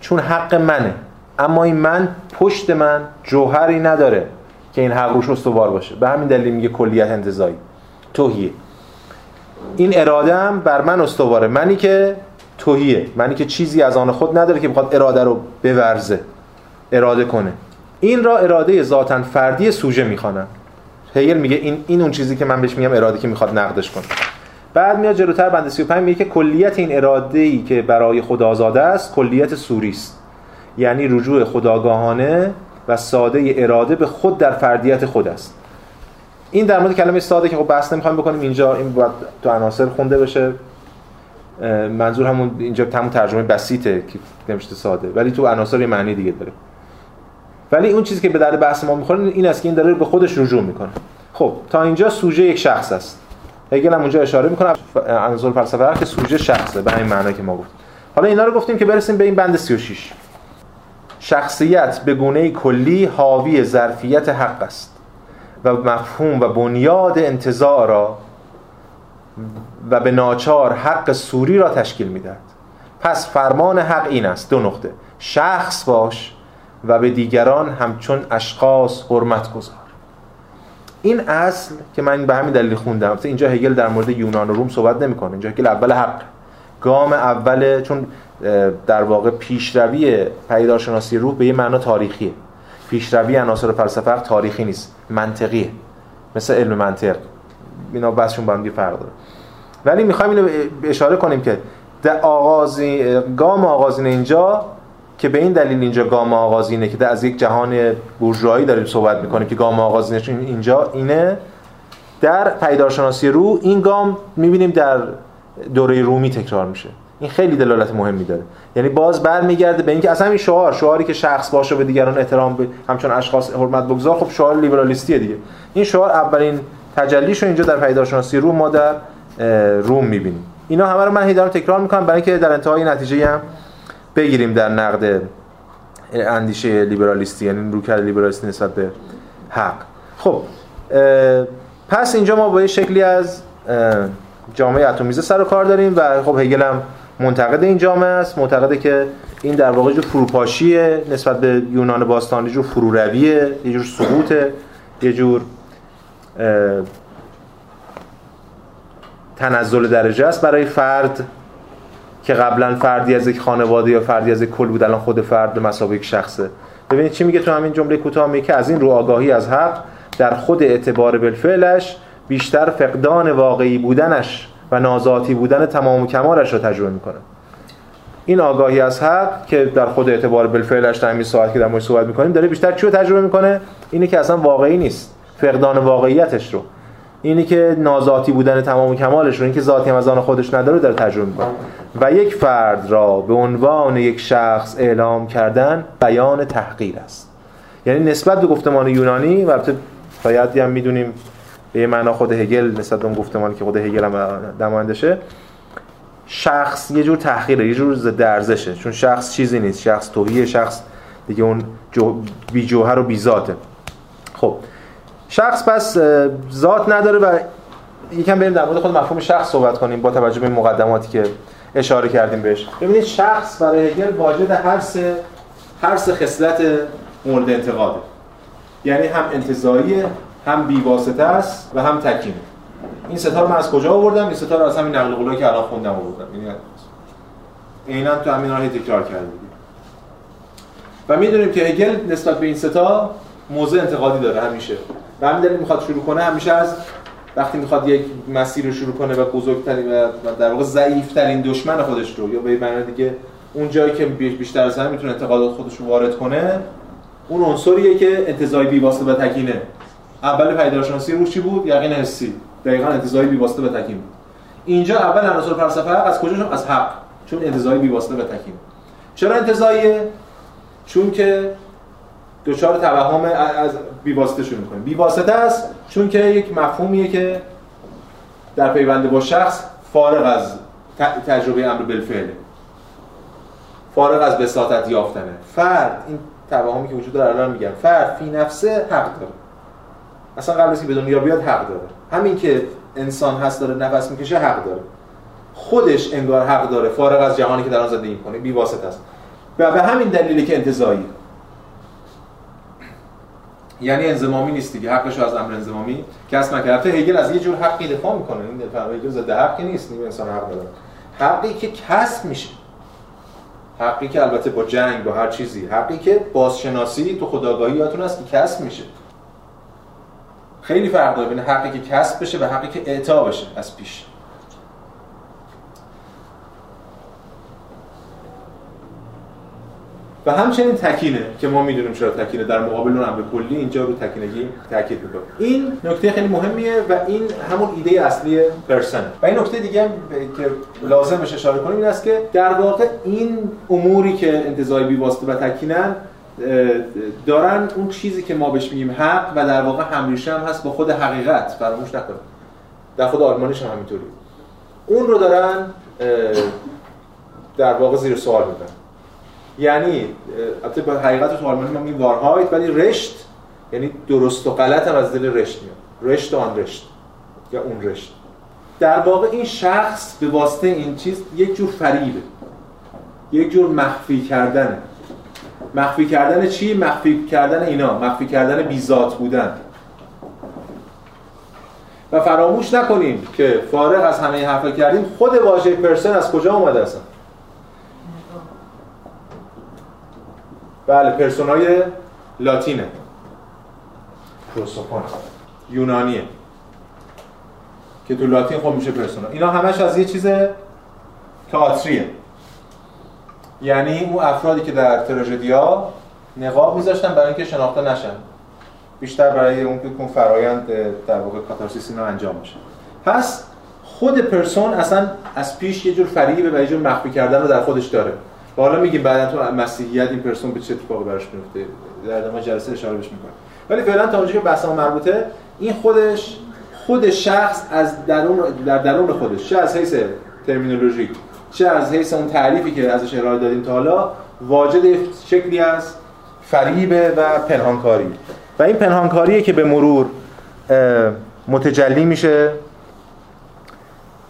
چون حق منه. اما این من پشت من جوهری نداره که این حق روش استوار باشه. به همین دلیل میگه کلیت انتزاعی توهیه. این اراده هم بر من استواره. منی که توهیه. منی که چیزی از آن خود نداره که بخواد اراده رو بورزه. اراده کنه. این را اراده ذاتا فردی سوژه می‌خوانن هگل میگه این این اون چیزی که من بهش میگم اراده که می‌خواد نقدش کنه. بعد میاد جلوتر بند 35 میگه که کلیت این اراده ای که برای خدا آزاده است کلیت سوری است. یعنی رجوع خداگاهانه و ساده اراده به خود در فردیت خود است. این در مورد کلمه ساده که خب بحث نمی‌خوایم بکنیم. اینجا این باید تو عناصر خونده بشه. منظور همون اینجا تمام ترجمه بسیطه که نمیشه ساده ولی تو عناصر معنی دیگه داره. ولی اون چیزی که به درد بحث ما می‌خوره این است که این داره به خودش رجوع می‌کنه. خب تا اینجا سوژه یک شخص است. هگل هم اونجا اشاره می‌کنه. عناصر فلسفه که سوژه شخصه به همین معنی که ما گفتیم. حالا اینا رو گفتیم که برسیم به این بند 36 شخصیت به گونه کلی حاوی ظرفیت حق است و مفهوم و بنیاد انتظار را و به ناچار حق سوری را تشکیل می‌دهد. پس فرمان حق این است دو نقطه. شخص باش و به دیگران همچون اشخاص حرمت گذار این اصل که من به همین دلیل خوندم اینجا هگل در مورد یونان و روم صحبت نمی‌کنه. اینجا هگل اول حق گام اول چون در واقع پیشروی پیدارشناسی روح به یه معنا تاریخیه. پیشروی عناصر فلسفه تاریخی نیست منطقیه. مثل علم منطق. اینا بسشون با هم فرق داره. ولی می‌خوایم اینو اشاره کنیم که آغازی گام آغازین اینجا که به این دلیل اینجا گام آغازینه که از یک جهان بورژوایی داریم صحبت می‌کنیم که گام آغازینش اینجا اینه. در پیدارشناسی روح این گام می‌بینیم در دوره رومی تکرار میشه. این خیلی دلالت مهمی داره. یعنی باز برمیگرده به اینکه اصلا این شعار شعاری که شخص باشه به دیگران احترام به همچون اشخاص حرمت بگذار خب شعار لیبرالیستیه دیگه. این شعار اولین تجلیشو اینجا در پیداشناسی روم ما در روم می‌بینیم. اینا همه رو من هی تکرار می‌کنم برای اینکه در انتهای نتیجه هم بگیریم در نقد اندیشه لیبرالیستی یعنی روکرد لیبرالیستی نسبت به حق. خب پس اینجا ما با یه شکلی از جامعه اتمیزه سر و کار داریم و خب هگل هم منتقد این جامعه است. معتقده که این در واقع جو فروپاشیه نسبت به یونان باستانی جو فرورویه یه جور سقوطه یه جور تنزل درجه است. برای فرد که قبلا فردی از یک خانواده یا فردی از یک کل بود الان خود فرد به مسابقه یک شخصه. ببینید چی میگه تو همین جمله کوتاه میگه که از این رو آگاهی از حق در خود اعتبار بالفعلش بیشتر فقدان واقعی بودنش و نازاتی بودن تمام و کمالش رو تجربه می‌کنه. این آگاهی از حق که در خود اعتبار بالفعلش در همین ساعت که در مورد صحبت می‌کنیم داره بیشتر چی رو تجربه می‌کنه؟ اینه که اصلا واقعی نیست. فقدان واقعیتش رو. اینی که نازاتی بودن تمام کمالش رو اینکه ذاتی هم از آن خودش نداره داره تجربه می‌کنه. و یک فرد را به عنوان یک شخص اعلام کردن بیان تحقیر است. یعنی نسبت به گفتمان یونانی و البته شاید هم می‌دونیم به معنا خود هگل نسبت به اون گفتمانی که خود هگل هم نمایندشه شخص یه جور تحقیره یه جور ضد چون شخص چیزی نیست شخص توهیه شخص دیگه اون جو بی جوهر و بی ذاته خب شخص پس ذات نداره و یکم بریم در مورد خود مفهوم شخص صحبت کنیم با توجه به مقدماتی که اشاره کردیم بهش. ببینید شخص برای هگل واجد هر سه هر سه خصلت مورد انتقاده. یعنی هم انتزاعی هم بیواسطه است و هم تکینه. این ستا رو من از کجا آوردم؟ این ستا رو از همین نقل قولایی که الان خوندم آوردم. یعنی عینا تو همین راه تکرار کردیم و می‌دونیم که هگل نسبت به این ستا موضع انتقادی داره همیشه. و همین می‌خواد شروع کنه همیشه از وقتی می‌خواد یک مسیر رو شروع کنه و بزرگترین و در واقع ضعیفترین دشمن خودش رو یا به معنی دیگه اون جایی که بیشتر از همه می‌تونه انتقادات خودش رو وارد کنه اون عنصریه که انتزاعی بیواسطه و تکینه. اول پیدایشناسی روش چی بود؟ یقین حسی. دقیقاً انتزاعی بیواسطه و تکین. بود اینجا اول عناصر فلسفه از کجا از حق. چون انتزاعی بیواسطه و تکین. چرا انتزاعیه چون که دوچار توهم از بیواسطه شروع کنیم. بیواسطه است چون که یک مفهومیه که در پیوند با شخص فارغ از تجربه امر بالفعل. فارغ از بساطت یافتنه. فرد این توهمی که وجود داره الان میگم فرد فی نفسه حق داره. اصلا قبل از اینکه به دنیا بیاد حق داره. همین که انسان هست داره نفس می‌کشه حق داره. خودش انگار حق داره فارغ از جهانی که در آن زندگی می‌کنه بی واسطه است. و به همین دلیلی که انتزاعی یعنی انزمامی نیست دیگه حقش از امر انزمامی کسب نکرده. هگل از یه جور حقی دفاع می‌کنه. این دفاع هگل ضد حقی نیست نیم انسان حق داره. حقی که کسب میشه. حقی که البته با جنگ با هر چیزی. حقی که بازشناسی تو خداگاهی یادتون است که کسب میشه. خیلی فرق داره بین حقی که کسب بشه و حقی که اعطا بشه از پیش. همچنین تکینه که ما می‌دونیم چرا تکینه در مقابل اون امر کلی اینجا رو تکینگی تاکید می‌کنه. این نکته خیلی مهمیه و این همون ایده اصلی پرسن و این نکته دیگه که لازم بشه اشاره کنیم این است که در واقع این اموری که انتزاعی بی واسطه و تکینن دارن اون چیزی که ما بهش میگیم حق و در واقع همریشه هم هست با خود حقیقت. فراموش نکنیم در خود آلمانیش هم همینطوری. اون رو دارن در واقع زیر سوال می‌برن یعنی البته با حقیقت تو آلمانی ما میگیم وارهایت ولی رشت یعنی درست و غلط هم از دل رشت میاد. رشت و آن رشت یا اون رشت. در واقع این شخص به واسطه این چیز یک جور فریبه. یک جور مخفی کردنه مخفی کردن چی؟ مخفی کردن اینا. مخفی کردن بیزات بودن. و فراموش نکنیم که فارغ از همه حرفا کردیم خود واژه پرسن از کجا اومده اصلا؟ بله پرسونای لاتینه. پروسوپون یونانیه. که تو لاتین خب میشه پرسونا. اینا همش از یه چیز تئاتریه. یعنی اون افرادی که در تراژدیا نقاب میذاشتن برای اینکه شناخته نشن. بیشتر برای اون که اون فرایند در واقع کاتارسیس اینا انجام بشه پس خود پرسون اصلا از پیش یه جور فریبه و یه جور مخفی کردن رو در خودش داره. و حالا میگیم بعدا تو مسیحیت این پرسون به چه اتفاقی براش میفته؟ در ما جلسه اشاره بهش می‌کنه. ولی فعلا تا اونجایی که بحث مربوطه این خودش خود شخص از درون در درون خودش چه از حیث ترمینولوژیک چه از حیث اون تعریفی که ازش ارائه دادیم تا حالا واجد شکلی از فریبه و پنهانکاری. و این پنهانکاریه که به مرور متجلی میشه.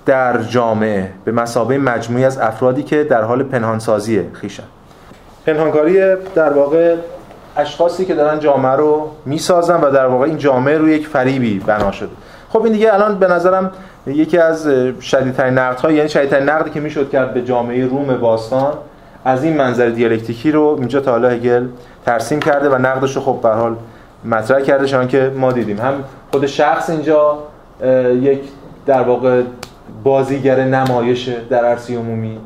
در جامعه به مسابه مجموعی از افرادی که در حال پنهانسازی خیشن پنهانکاری در واقع اشخاصی که دارن جامعه رو می‌سازن و در واقع این جامعه رو یک فریبی بنا شده. خب این دیگه الان به نظرم یکی از شدیدترین نقدها یعنی شدیدترین نقدی که می‌شد کرد به جامعه روم باستان از این منظر دیالکتیکی رو اینجا تا حالا هگل ترسیم کرده و نقدش رو خب به حال مطرح کرده چون که ما دیدیم. هم خود شخص اینجا یک در واقع بازیگر نمایش در عرصه عمومی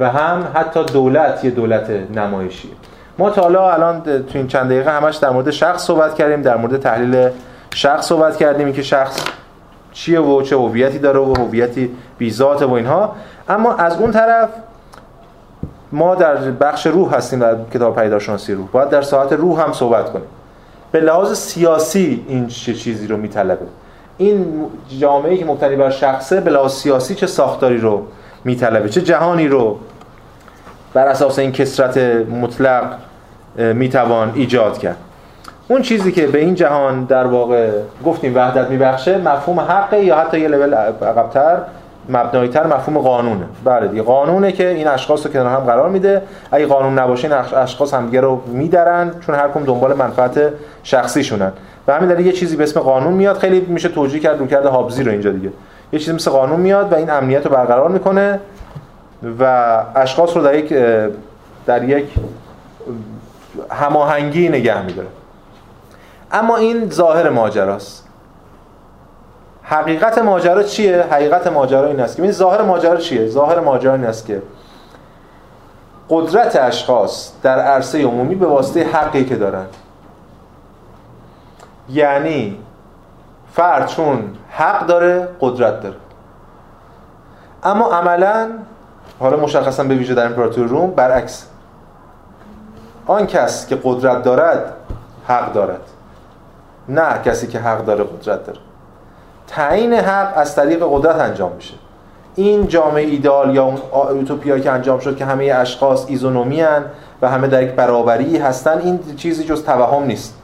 و هم حتی دولت یه دولت نمایشیه ما تا حالا الان تو این چند دقیقه همش در مورد شخص صحبت کردیم در مورد تحلیل شخص صحبت کردیم که شخص چیه و چه هویتی داره و هویتی بیزات و اینها. اما از اون طرف ما در بخش روح هستیم در کتاب پیداشناسی روح. باید در ساعت روح هم صحبت کنیم. به لحاظ سیاسی این چه چیزی رو میطلبه؟ این جامعه که مبتنی بر شخصه به لحاظ سیاسی چه ساختاری رو میطلبه؟ چه جهانی رو بر اساس این کسرت مطلق می‌توان ایجاد کرد؟ اون چیزی که به این جهان در واقع گفتیم وحدت میبخشه مفهوم حقه یا حتی یه لول عقبتر مبناییتر مفهوم قانونه. بله دیگه قانونه که این اشخاص رو کنار هم قرار میده. اگه قانون نباشه این اشخاص همدیگه رو میدرن چون هر کم دنبال منفعت شخصیشونن. و همین دلیل یه چیزی به اسم قانون میاد. خیلی میشه توجیه کرد رو کرده هابزی رو اینجا دیگه. یه چیزی مثل قانون میاد و این امنیت رو برقرار می‌کنه و اشخاص رو در یک در یک هماهنگی نگه میداره. اما این ظاهر ماجراست. حقیقت ماجرا چیه؟ حقیقت ماجرا این است که این ظاهر ماجرا چیه؟ ظاهر ماجرا این است که قدرت اشخاص در عرصه عمومی به واسطه حقی که دارن. یعنی فرد چون حق داره قدرت داره. اما عملا حالا مشخصا به ویژه در امپراتوری روم برعکس. آن کس که قدرت دارد حق دارد. نه کسی که حق داره قدرت داره. تعیین حق از طریق قدرت انجام میشه. این جامعه ایدال یا اون اوتوپیایی که انجام شد که همه اشخاص ایزونومی و همه در یک برابری هستن این چیزی جز توهم نیست.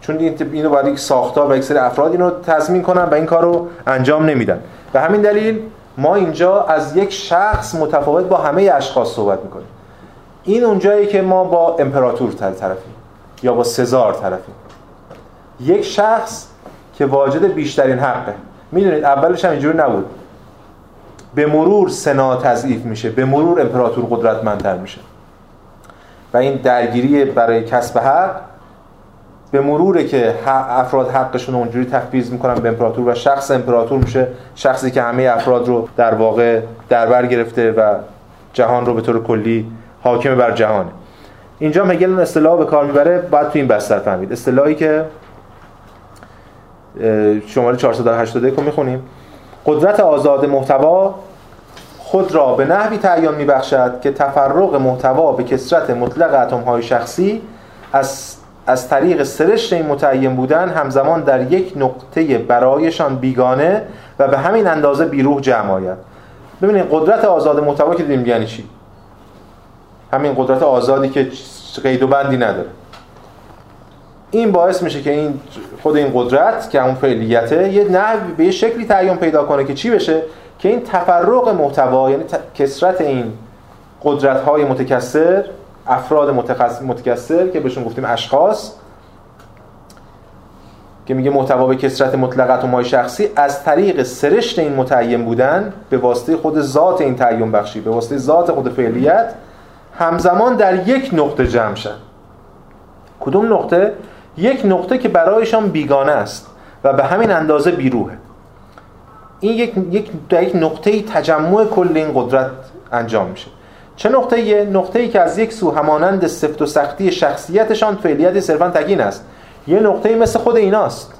چون اینو باید یک ساختار و یک سری افراد اینو تضمین کنن و این کار رو انجام نمیدن. به همین دلیل ما اینجا از یک شخص متفاوت با همه اشخاص صحبت می‌کنیم. این اونجایی که ما با امپراتور طرفیم یا با سزار طرفیم. یک شخص که واجد بیشترین حقه. می‌دونید اولش هم اینجوری نبود. به مرور سنا تضعیف میشه به مرور امپراتور قدرتمندتر میشه. و این درگیری برای کسب حق به مروره که افراد حقشون اونجوری تفویض می‌کنن به امپراتور و شخص امپراتور میشه. شخصی که همه افراد رو در واقع دربر گرفته و جهان رو به طور کلی حاکم بر جهانه. اینجا مگل اون اصطلاح به کار می‌بره باید تو این بستر فهمید. اصطلاحی که شماره 481 رو می‌خونیم. قدرت آزاد محتوا خود را به نحوی تعیین میبخشد که تفرق محتوا به کسرت مطلق اتم های شخصی از از طریق سرشت این متعین بودن همزمان در یک نقطه برایشان بیگانه و به همین اندازه بیروح جمع آید. ببینید قدرت آزاد محتوا که دیدیم یعنی چی؟ همین قدرت آزادی که قید و بندی نداره. این باعث میشه که این خود این قدرت که اون فعلیته یه نحوی به یه شکلی تعیین پیدا کنه که چی بشه؟ که این تفرق محتوا یعنی کسرت این قدرت های متکثر افراد متکثر که بهشون گفتیم اشخاص که میگه محتوا به کسرت مطلقت و مای شخصی از طریق سرشت این متعین بودن به واسطه خود ذات این تعین بخشی به واسطه ذات خود فعلیت همزمان در یک نقطه جمع شن. کدوم نقطه؟ یک نقطه که برایشان بیگانه است و به همین اندازه بیروهه این یک یک یک نقطه تجمع کل این قدرت انجام میشه. چه نقطه؟ یه نقطه ای که از یک سو همانند سفت و سختی شخصیتشان فعلیت صرفا تکین است. یه نقطه مثل خود ایناست.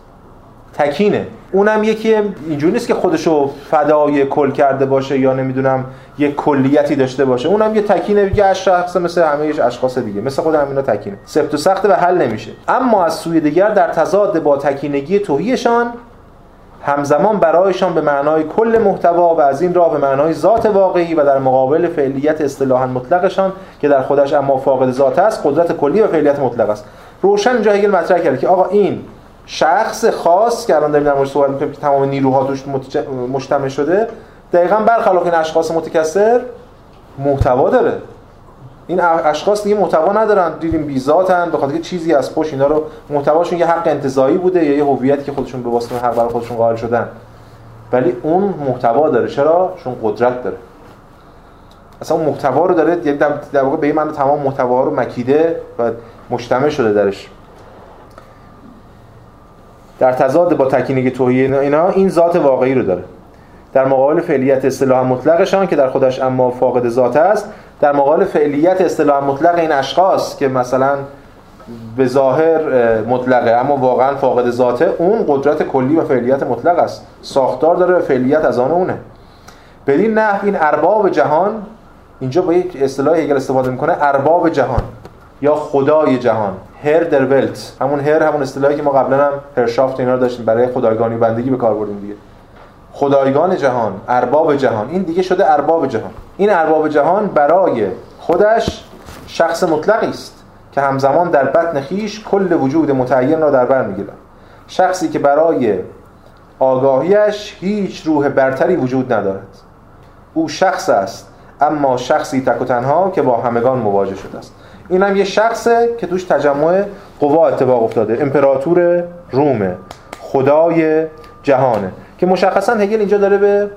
تکینه. اونم یکی اینجوری نیست که خودشو فدای کل کرده باشه یا نمی‌دونم یه کلیتی داشته باشه. اونم یه تکینه یه شخص مثل همه اشخاص دیگه. مثل خود همینا تکینه. سفت و سخت و حل نمیشه. اما از سوی دیگر در تضاد با تکینگی توهیشان همزمان برایشان به معنای کل محتوا و از این راه به معنای ذات واقعی و در مقابل فعلیت اصطلاحا مطلقشان که در خودش اما فاقد ذات است قدرت کلی و فعلیت مطلق است. روشن اینجا هگل مطرح کرده که آقا این شخص خاص که الان داریم در صحبت می‌کنیم که تمام نیروها توش مجتمع شده دقیقا برخلاف این اشخاص متکثر محتوا داره. این اشخاص دیگه محتوا ندارن. دیدیم بیزاتن به خاطر چیزی از پشت اینا رو محتواشون یه حق انتزاعی بوده یا یه هویتی که خودشون به واسطه حق برای خودشون قائل شدن. ولی اون محتوا داره. چرا؟ چون قدرت داره. اصلا محتوا رو داره در واقع به این معنی تمام محتوا رو مکیده و مجتمع شده درش. در تضاد با تکینگی توهی اینا این ذات واقعی رو داره. در مقابل فعلیت اصطلاح مطلقشان که در خودش اما فاقد ذات است در مقابل فعلیت اصطلاح مطلق این اشخاص که مثلا به ظاهر مطلقه اما واقعا فاقد ذاته اون قدرت کلی و فعلیت مطلق است. ساختار داره و فعلیت از آن اونه. بدین نحو این ارباب جهان اینجا با یک اصطلاح هگل استفاده می‌کنه ارباب جهان یا خدای جهان. هر در ولت. همون هر همون اصطلاحی که ما قبلا هم هرشافت اینا رو داشتیم برای خدایگانی بندگی به کار بردیم دیگه. خدایگان جهان ارباب جهان. این دیگه شده ارباب جهان. این ارباب جهان برای خودش شخص مطلقی است که همزمان در بطن خیش کل وجود متعین را در بر می‌گیرد. شخصی که برای آگاهیش هیچ روح برتری وجود ندارد. او شخص است اما شخصی تک و تنها که با همگان مواجه شده است. این هم یه شخصه که توش تجمع قوا اتفاق افتاده. امپراتور رومه. خدای جهانه. که مشخصا هگل اینجا داره به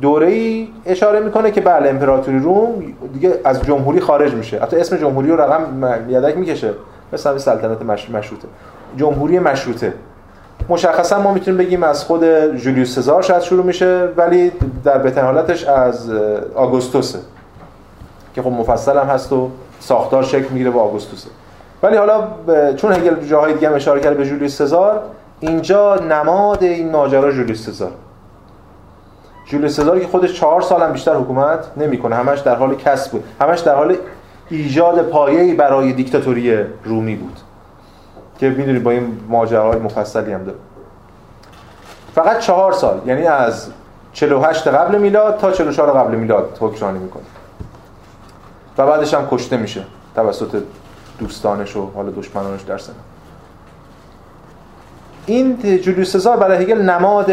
دوره ای اشاره می‌کنه که بله امپراتوری روم دیگه از جمهوری خارج میشه. حتی اسم جمهوری رو رقم یدک می‌کشه. مثل سلطنت مشروطه. جمهوری مشروطه. مشخصا ما می‌تونیم بگیم از خود جولیوس سزار شاید شروع میشه ولی در بهترین حالتش از آگوستوسه. که خب مفصل هم هست و ساختار شکل می‌گیره با آگوستوسه. ولی حالا چون هگل جاهای دیگه هم اشاره کرده به جولیوس سزار اینجا نماد این ماجرا جولیوس سزار. جولیوس سزار که خودش چهار سال هم بیشتر حکومت نمی‌کنه. همش در حال کسب بود. همش در حال ایجاد پایه‌ای برای دیکتاتوری رومی بود. که می‌دونید با این ماجراهای مفصلی هم داره. فقط چهار سال. یعنی از 48 قبل میلاد تا 44 قبل میلاد حکمرانی می‌کنه. و بعدش هم کشته میشه. توسط دوستانش و حالا دشمنانش در سنا این جولیوس سزار برای هگل نماد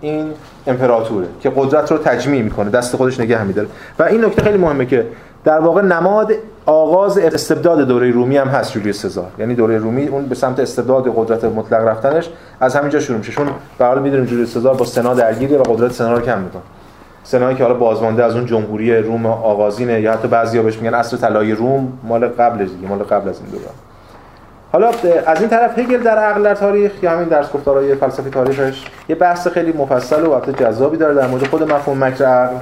این امپراتوره که قدرت رو تجمیع می‌کنه. دست خودش نگه میداره. و این نکته خیلی مهمه که در واقع نماد آغاز استبداد دوره رومی هم هست جولیوس سزار. یعنی دوره رومی اون به سمت استبداد قدرت مطلق رفتنش از همینجا شروع میشه. چون به حال می‌دونیم جولیوس سزار با سنا درگیره و قدرت سنا رو کم می‌کنه. سنایی که حالا بازمانده از اون جمهوری روم آغازینه یا حتی بعضیا بهش میگن عصر طلایی روم مال قبل دیگه مال قبل از این دوران. حالا از این طرف هگل در عقل در تاریخ یا همین درس گفتارهای فلسفی تاریخش؟ یه بحث خیلی مفصل و البته جذابی داره در مورد خود مفهوم مکر عقل.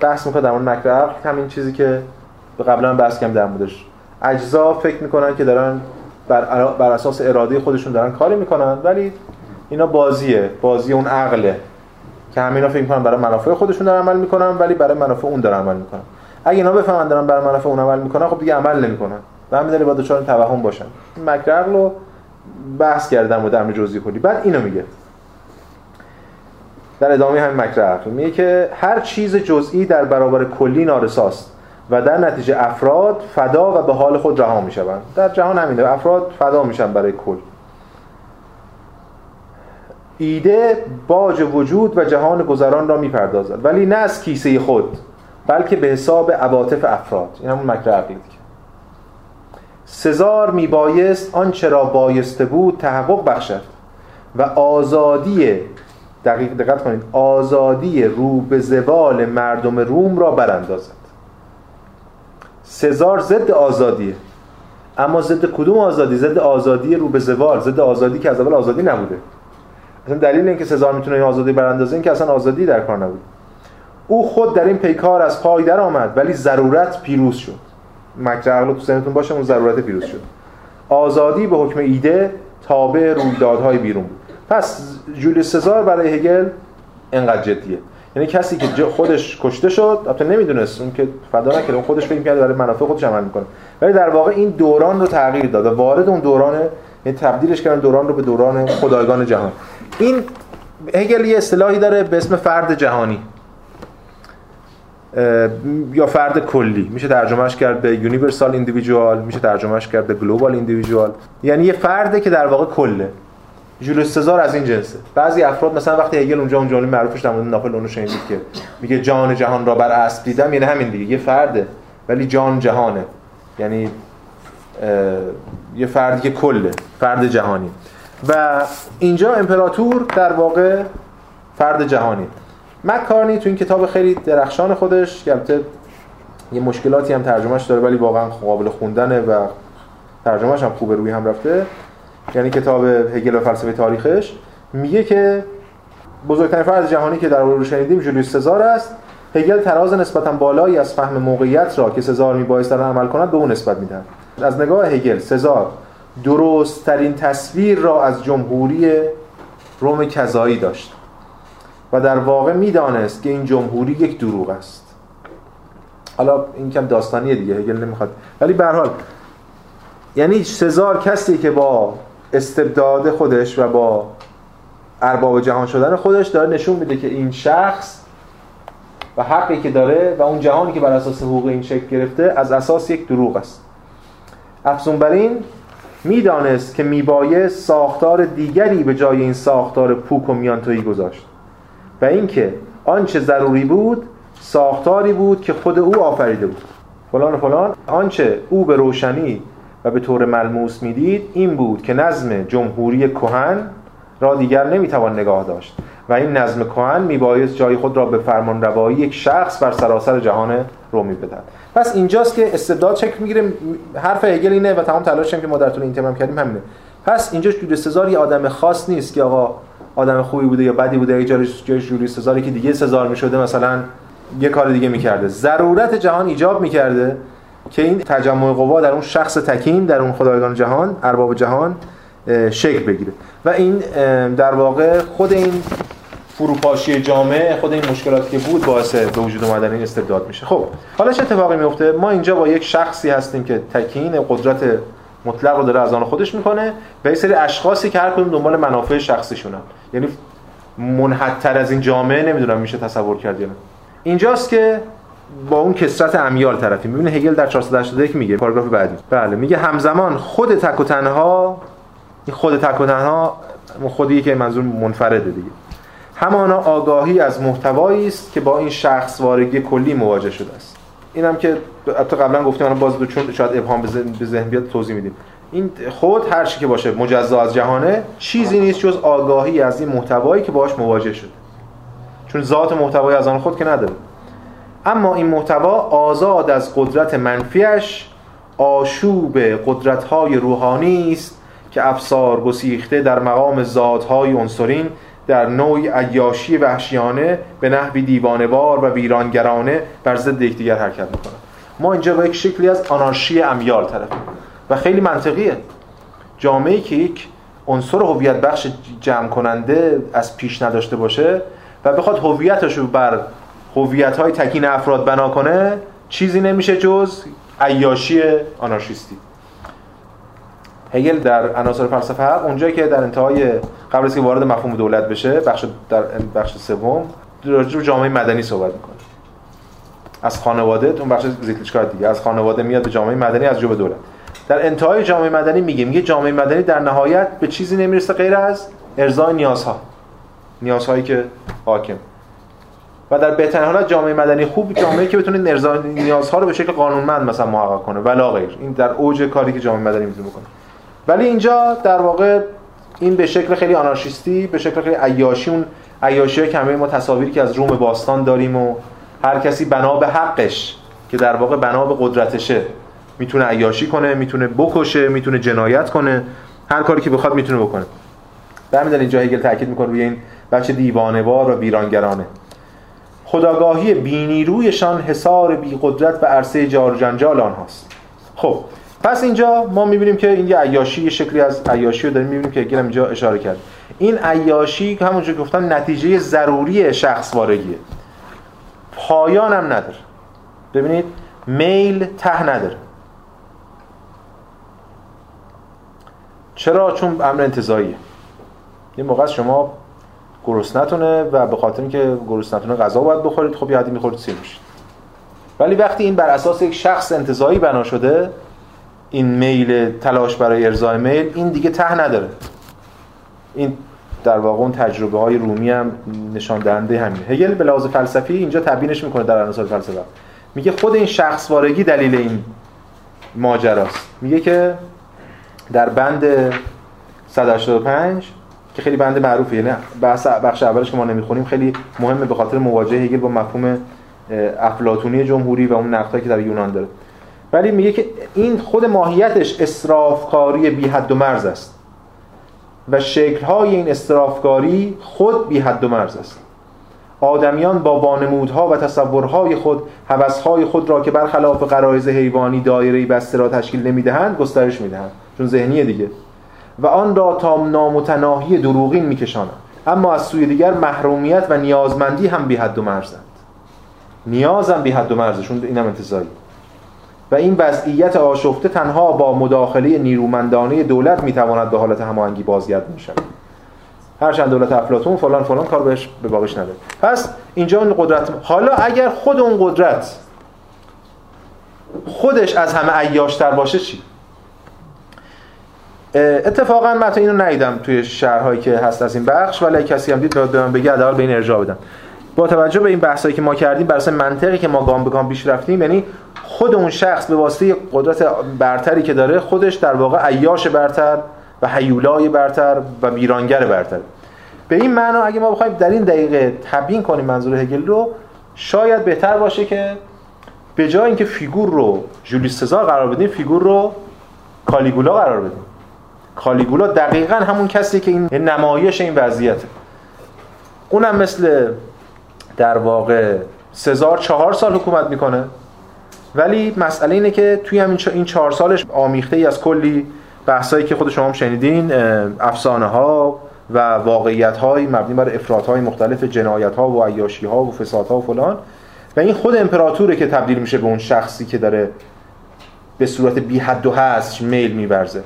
بحث می‌کنه در مورد مکر عقل همین چیزی که قبلا بحث کردم در موردش. اجزا فکر می‌کنن که دارن بر, بر اساس اراده خودشون دارن کاری می‌کنن ولی اینا بازیه بازی اون عقله. که همینا فکر می‌کنن برای منافع خودشون دارن عمل می‌کنن ولی برای منافع اون دارن عمل می‌کنن. اگه اینا بفهمن دارن برای منافع اون عمل می‌کنن خب دیگه عمل نمی‌کنن. و همین دلیل با دچار توهم باشن. مکر رو بحث کردم و در جزئی کلی بعد اینو میگه. در ادامه همین مکر عقل میگه که هر چیز جزئی در برابر کلی نارساست و در نتیجه افراد فدا و به حال خود رها می‌شوند. در جهان همینه. افراد فدا میشن برای کل. ایده باج وجود و جهان گذران را می‌پردازد. ولی نه از کیسه خود بلکه به حساب عواطف افراد. این همون مکر عقلی سزار میبایست آنچه را بایسته بود تحقق بخشد و آزادی دقیق دقت کنید آزادی رو به زوال مردم روم را براندازد. سزار ضد آزادیه اما ضد کدوم آزادی؟ ضد آزادی رو به زوال ضد آزادی که از اول آزادی نبوده. اصلا دلیل اینکه سزار می‌تونه این آزادی براندازه این که اصلا آزادی در کار نبود. او خود در این پیکار از پای در آمد ولی ضرورت پیروز شد. مکر عقل تو سنتون باشه اون ضرورت پیروز شد. آزادی به حکم ایده تابع رویدادهای بیرون بود. پس جولیوس سزار برای هگل انقدر جدیه. یعنی کسی که خودش کشته شد البته نمی‌دونست اون که فدا نکرد اون خودش فکر کرده برای منافع خودش عمل می‌کنه. ولی در واقع این دوران رو تغییر داد و وارد اون دوران یعنی تبدیلش کردن دوران رو به دوران خدایگان جهان. این هگل یه اصطلاحی داره به اسم فرد جهانی. یا فرد کلی. میشه ترجمهش کرد به universal individual میشه ترجمهش کرد به global individual یعنی یه فرده که در واقع کله. جولیوس سزار از این جنسه. بعضی افراد مثلا وقتی هگل اونجا اون جمله معروفش در مورد شنیدید که میگه جان جهان را بر اسب دیدم یعنی همین دیگه. یه فرده ولی جان جهانه. یعنی یه فردی که کله فرد جهانی. و اینجا امپراتور در واقع فرد جهانی. مکارنی تو این کتاب خیلی درخشان خودش که یه مشکلاتی هم ترجمهش داره ولی واقعا قابل خوندنه و ترجمهش هم خوبه روی هم رفته. یعنی کتاب هگل و فلسفه تاریخش. میگه که بزرگترین فرد جهانی که در رو شنیدیم جولیوس سزار است. هگل تراز نسبتا بالایی از فهم موقعیت را که سزار میبایست در عمل کند به اون نسبت میدن از نگاه هگل سزار درست ترین تصویر را از جمهوری روم کذایی داشت و در واقع می‌دانست که این جمهوری یک دروغ است. حالا این کم داستانیه دیگه هگل نمی‌خواد. ولی به حال یعنی سزار کسی که با استبداد خودش و با ارباب جهان شدن خودش داره نشون میده که این شخص و حقی که داره و اون جهانی که بر اساس حقوق این شکل گرفته از اساس یک دروغ است. افزون بر این می‌دانست که میبایست ساختار دیگری به جای این ساختار پوک و میانتویی گذاشت و اینکه آنچه ضروری بود ساختاری بود که خود او آفریده بود. فلان و فلان. آنچه او به روشنی و به طور ملموس می‌دید این بود که نظم جمهوری کهن را دیگر نمی‌توان نگاه داشت و این نظم کهن میبایست جای خود را به فرمان روایی یک شخص بر سراسر جهان رومی بدهد پس اینجاست که استبداد شکل می‌گیره حرف هگل اینه و تمام تلاش که ما در طول این تمام کردیم همینه. پس اینجا جولیوس سزار یه آدم خاص نیست که آقا آدم خوبی بوده یا بدی بوده جای جولیوس سزاری که دیگه سزار می‌شده مثلا یه کار دیگه می‌کرده. ضرورت جهان ایجاب می‌کرده که این تجمع قوا در اون شخص تکین در اون خدایگان جهان ارباب جهان شکل بگیره. و این در واقع خود این فروپاشی جامعه خود این مشکلاتی که بود باعث به وجود اومدن این استبداد میشه. خب حالا چه اتفاقی میفته؟ ما اینجا با یک شخصی هستیم که تکین قدرت مطلق رو داره از آن خودش می‌کنه و یه سری اشخاصی که هر کدوم دنبال منافع شخصیشونن. یعنی منحدتر از این جامعه نمی‌دونم میشه تصور کرد یا نه. اینجاست که با اون کسرت امیال طرفی. می‌بینه هگل در 481 میگه پاراگراف بعدی. بله میگه همزمان خود تک و تنها خود تک و تنها خودی که منظور منفرده دیگه. همانا آگاهی از محتوایی است که با این شخص وارگی کلی مواجه شده است. اینم که حتی قبلا گفتیم الان باز چون شاید ابهام به ذهن بیاد توضیح میدیم. این خود هر چی که باشه مجزا از جهانه چیزی نیست جز آگاهی از این محتوایی که باهاش مواجه شده. چون ذات محتوای از آن خود که نداره. اما این محتوا آزاد از قدرت منفیش آشوب قدرت‌های روحانی است که افسار گسیخته در مقام ذات‌های عنصرین در نوعی عیاشی وحشیانه به نحوی دیوانوار و ویرانگرانه بر ضد یکدیگر حرکت می‌کنن ما اینجا با یک شکلی از آنارشی امیال طرف و خیلی منطقیه. جامعه که یک عنصر هویت بخش جمع کننده از پیش نداشته باشه و بخواد هویتش رو بر هویت های تکین افراد بنا کنه چیزی نمیشه جز عیاشی آنارشیستی. هگل در عناصر فلسفه حق اونجایی که در انتهای قبل از که وارد مفهوم دولت بشه بخش در بخش سوم راجع به جامعه مدنی صحبت می‌کنه. از خانواده اون بخش زیکلیچکا دیگه از خانواده میاد به جامعه مدنی از جو به دولت. در انتهای جامعه مدنی میگه میگه جامعه مدنی در نهایت به چیزی نمی‌رسه غیر از ارضای نیازها. نیازهایی که حاکم. و در بهترین حالت جامعه مدنی خوب جامعه که بتونه ارضای نیازها رو به شکل قانونمند مثلا محقق کنه ولا غیر. این در اوج کاری که جامعه مدنی می‌تونه بکنه. ولی اینجا در واقع این به شکل خیلی آنارشیستی به شکل خیلی عیاشی اون عیاشی که همه ما تصاویری که از روم باستان داریم و هر کسی بنا به حقش که در واقع بنا به قدرتشه می‌تونه عیاشی کنه می‌تونه بکشه می‌تونه جنایت کنه هر کاری که بخواد می‌تونه بکنه. در همین اینجا هگل تاکید می‌کنه روی این بچه دیوانه‌وار و ویرانگرانه. خداگاهی بینیرویشان حصار بی قدرت و عرصه جار جنجال آنهاست. خب پس اینجا ما می‌بینیم که این یه عیاشی یه شکلی از عیاشی رو داریم می‌بینیم که گیرم اینجا اشاره کرد. این عیاشی که همونجور که گفتم نتیجه ضروری شخص وارگیه پایان هم نداره. ببینید میل ته نداره. چرا؟ چون امر انتظاییه یه موقع شما گرسنتونه و به خاطر اینکه گرسنتونه غذا باید بخورید خب یه حدی می‌خورید سیر میشید. ولی وقتی این بر اساس یک شخص انتظایی بنا شده این میل تلاش برای ارزای میل این دیگه ته نداره. این در واقع اون تجربه های رومی هم نشان دهنده همین هگل به لحاظ فلسفی اینجا تبیینش می‌کنه در عناصر فلسفه. میگه خود این شخص وارگی دلیل این ماجراست. میگه که در بند 185 که خیلی بند معروفه یعنی بحث بخش اولش که ما نمی‌خونیم خیلی مهمه به خاطر مواجهه هگل با مفهوم افلاطونی جمهوری و اون نقدایی که در یونان داره. ولی میگه که این خود ماهیتش اسرافکاری بی حد و مرز است. و شکل‌های این اسرافکاری خود بی حد و مرز است. آدمیان با بانمودها و تصورهای خود هوسهای خود را که برخلاف غرایز حیوانی دایره بسته را تشکیل نمی‌دهند گسترش می‌دهند. چون ذهنیه دیگه. و آن را تا نامتناهی دروغین میکشانند. اما از سوی دیگر محرومیت و نیازمندی هم بی حد و مرزند. نیاز هم بی حد و مرزشون اینم انتظاری و این وضعیت آشفته تنها با مداخله نیرومندانه دولت می‌تواند به حالت هماهنگی بازگرد می‌شود. هرچند دولت افلاطون فلان فلان کار بهش به باقیش نداره. پس اینجا اون قدرت حالا اگر خود اون قدرت خودش از همه عیاشتر باشه چی؟ اتفاقا من اینو ندیدم توی شهرهایی که هست از این بخش ولی کسی هم دید به من بگه حداقل به این ارجاع بدم. با توجه به این بحثایی که ما کردیم بر اساس منطقی که ما گام به گام پیش رفتیم یعنی خود اون شخص به واسطه قدرت برتری که داره خودش در واقع عیاش برتر و حیولای برتر و ویرانگر برتر. به این معنا اگه ما بخوایم در این دقیقه تبیین کنیم منظور هگل رو شاید بهتر باشه که به جای اینکه فیگور رو جولیوس سزار قرار بدیم فیگور رو کالیگولا قرار بدیم. کالیگولا دقیقا همون کسی که این نمایش این وضعیته. اونم مثل در واقع سزار چهار سال حکومت می‌کنه. ولی مسئله اینه که توی همین این چهار سالش آمیخته ای از کلی بحثایی که خود شما هم شنیدین افسانه ها و واقعیت های مبنی بر افراد های مختلف جنایت ها و عیاشی ها و فساد ها و فلان. و این خود امپراتوره که تبدیل میشه به اون شخصی که داره به صورت بی حد و حصر میل میبرزه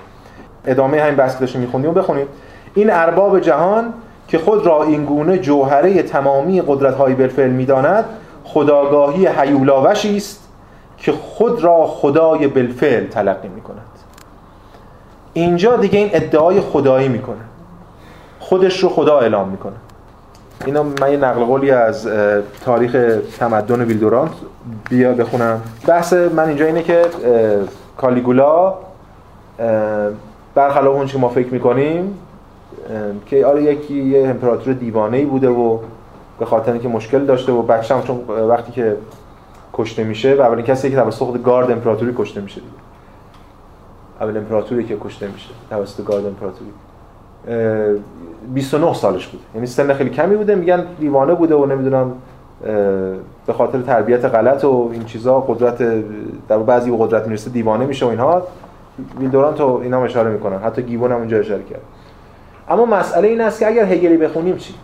ادامه همین بحث داشتیم میخوندیم و بخونیم. این ارباب جهان که خود را این گونه جوهره تمامی قدرت های بالفعل می‌داند خداگاهی حیولاوشی است که خود را خدای بالفعل تلقی می‌کند اینجا دیگه این ادعای خدایی می‌کنه خودش رو خدا اعلام می‌کنه اینا من یه نقل قولی از تاریخ تمدن ویلدورانت بیا بخونم. بحث من اینجا اینه که کالیگولا برخلاف اون که ما فکر می‌کنیم که آره یکی یه امپراتور دیوانه ای بوده و به خاطر اینکه مشکل داشته و بچه‌م چون وقتی که کشته میشه و اولین کسی که توسط گارد امپراتوری کشته میشه دیگه. اول امپراتوری که کشته میشه توسط گارد امپراتوری. 29 سالش بود. یعنی سن خیلی کمی بوده. میگن دیوانه بوده و نمی‌دونم به خاطر تربیت غلط و این چیزا قدرت در بعضی و قدرت می‌رسه دیوانه میشه و اینها. ویلدوران تو اینا اشاره می‌کنن. حتی گیبون هم اونجا اشاره کرد. اما مسئله این است که اگر هگلی بخونیم چی؟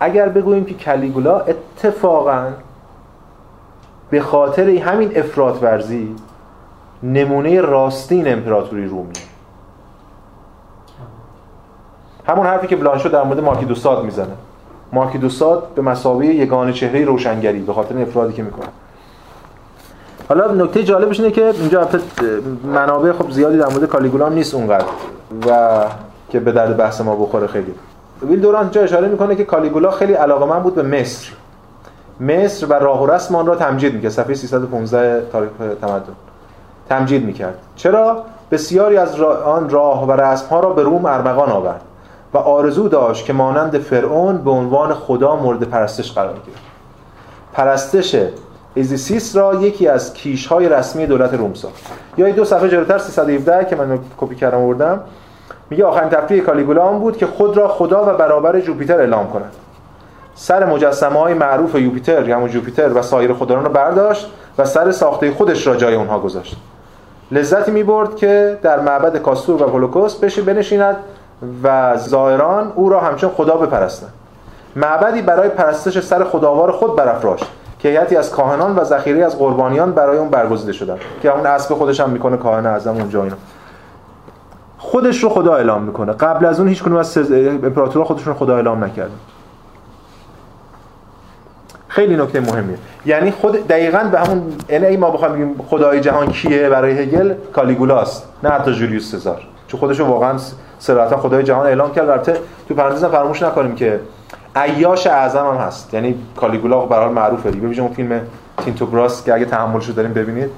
اگر بگوییم که کلیگولا اتفاقا به خاطر همین افراط ورزی نمونه راستین امپراتوری رومی همون حرفی که بلانشو در مورد مارکی دوساد می‌زنه. مارکی دوساد به مسابقه یگانه چهره روشنگری به خاطر افرادی که می‌کنه. حالا نکته جالبش اینه که اینجا منابع خب زیادی در مورد کالیگولا نیست اونقدر و که به درد بحث ما بخوره خیلی. ویل دوران جا اشاره می‌کنه که کالیگولا خیلی علاقه بود به مصر. مصر و راه و رسم آن را تمجید می‌کرد. صفحه 315 تاریخ تمدن. تمجید می‌کرد. چرا؟ بسیاری از آن راه و رسم ها را به روم ارمغان آورد و آرزو داشت که مانند فرعون به عنوان خدا مورد پرستش قرار گیرد پرستش ایزیس را یکی از کیش های رسمی دولت روم ساخت. یا دو صفحه جلوتر 317 که من کپی کردم آوردم میگه آخرین تفریح کالیگولا آن بود که خود را خدا و برابر جوپیتر اعلام کند. سر مجسمه های معروف یوپیتر یا جوپیتر و سایر خدایان را برداشت و سر ساخته خودش را جای اونها گذاشت. لذتی می برد که در معبد کاستور و پولوکس بنشیند و زائران او را همچون خدا بپرستند. معبدی برای پرستش سر خداوار خود برافراشت. که هیئتی از کاهنان و ذخیره از قربانیان برای اون برگزیده شدن. که اون اسب خودش هم می‌کنه کاهن اعظم اونجا اینا. خودش رو خدا اعلام می‌کنه. قبل از اون هیچ کنون از امپراتورها خودشون خدا اعلام نکردن. خیلی نکته مهمیه. یعنی خود دقیقا به همون یعنی ما بخوایم بگیم خدای جهان کیه برای هگل؟ کالیگولاست. نه حتی جولیوس سزار. چون خودش رو واقعا صراحتا خدای جهان اعلام کرد. البته تو پرانتز فراموش نکنیم که عیاش اعظم هم هست. یعنی کالیگولا به حال معروفه دیگه. ببینید اون فیلم تینتو گراس که اگه تحملش رو داریم ببینید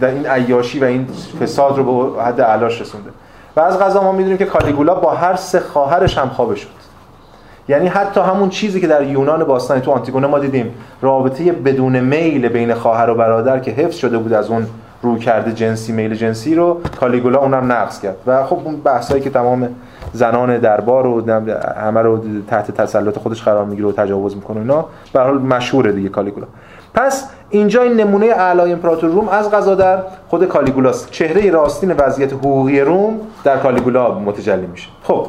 در این عیاشی و این فساد رو به حد علاش رسونده. و از قضا ما می‌دونیم که کالیگولا با هر سه خواهرش هم خوابه شد. یعنی حتی همون چیزی که در یونان باستانی تو آنتیگونه ما دیدیم رابطه بدون میل بین خواهر و برادر که حفظ شده بود از اون روی کرده جنسی میل جنسی رو کالیگولا اونم نقض کرد. و خب اون بحثایی که تمام زنان دربار و همه رو تحت تسلط خودش قرار می‌گیره و تجاوز می‌کنه اینا. به حال مشهوره دیگه کالیگولا پس اینجا این نمونه اعلای امپراتور روم از غذا در خود کالیگولاست چهره راستین وضعیت حقوقی روم در کالیگولا متجلی میشه. خب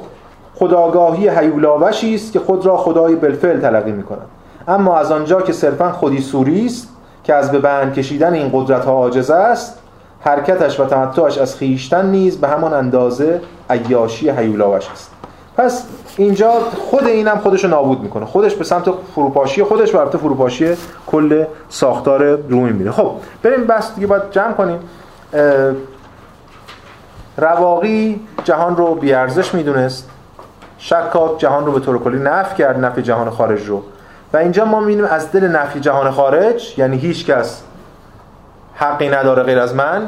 خداگاهی هیولاوشی است که خود را خدای بلفل تلقی می‌کند. اما از آنجا که صرفا خودی سوری است که از به بند کشیدن این قدرت ها عاجز است حرکتش و تمتعش از خیشتن نیز به همان اندازه عیاشی هیولاوش است. پس اینجا خود اینم خودش رو نابود می‌کنه. خودش به سمت فروپاشی خودش و فروپاشی کل ساختار رومی میره. خب بریم بس دیگه باید جمع کنیم. رواقی جهان رو بیارزش می‌دونست. شکاک جهان رو به طور کلی نفی کرد نفی جهان خارج رو. و اینجا ما می‌بینیم از دل نفی جهان خارج یعنی هیچ کس حقی نداره غیر از من.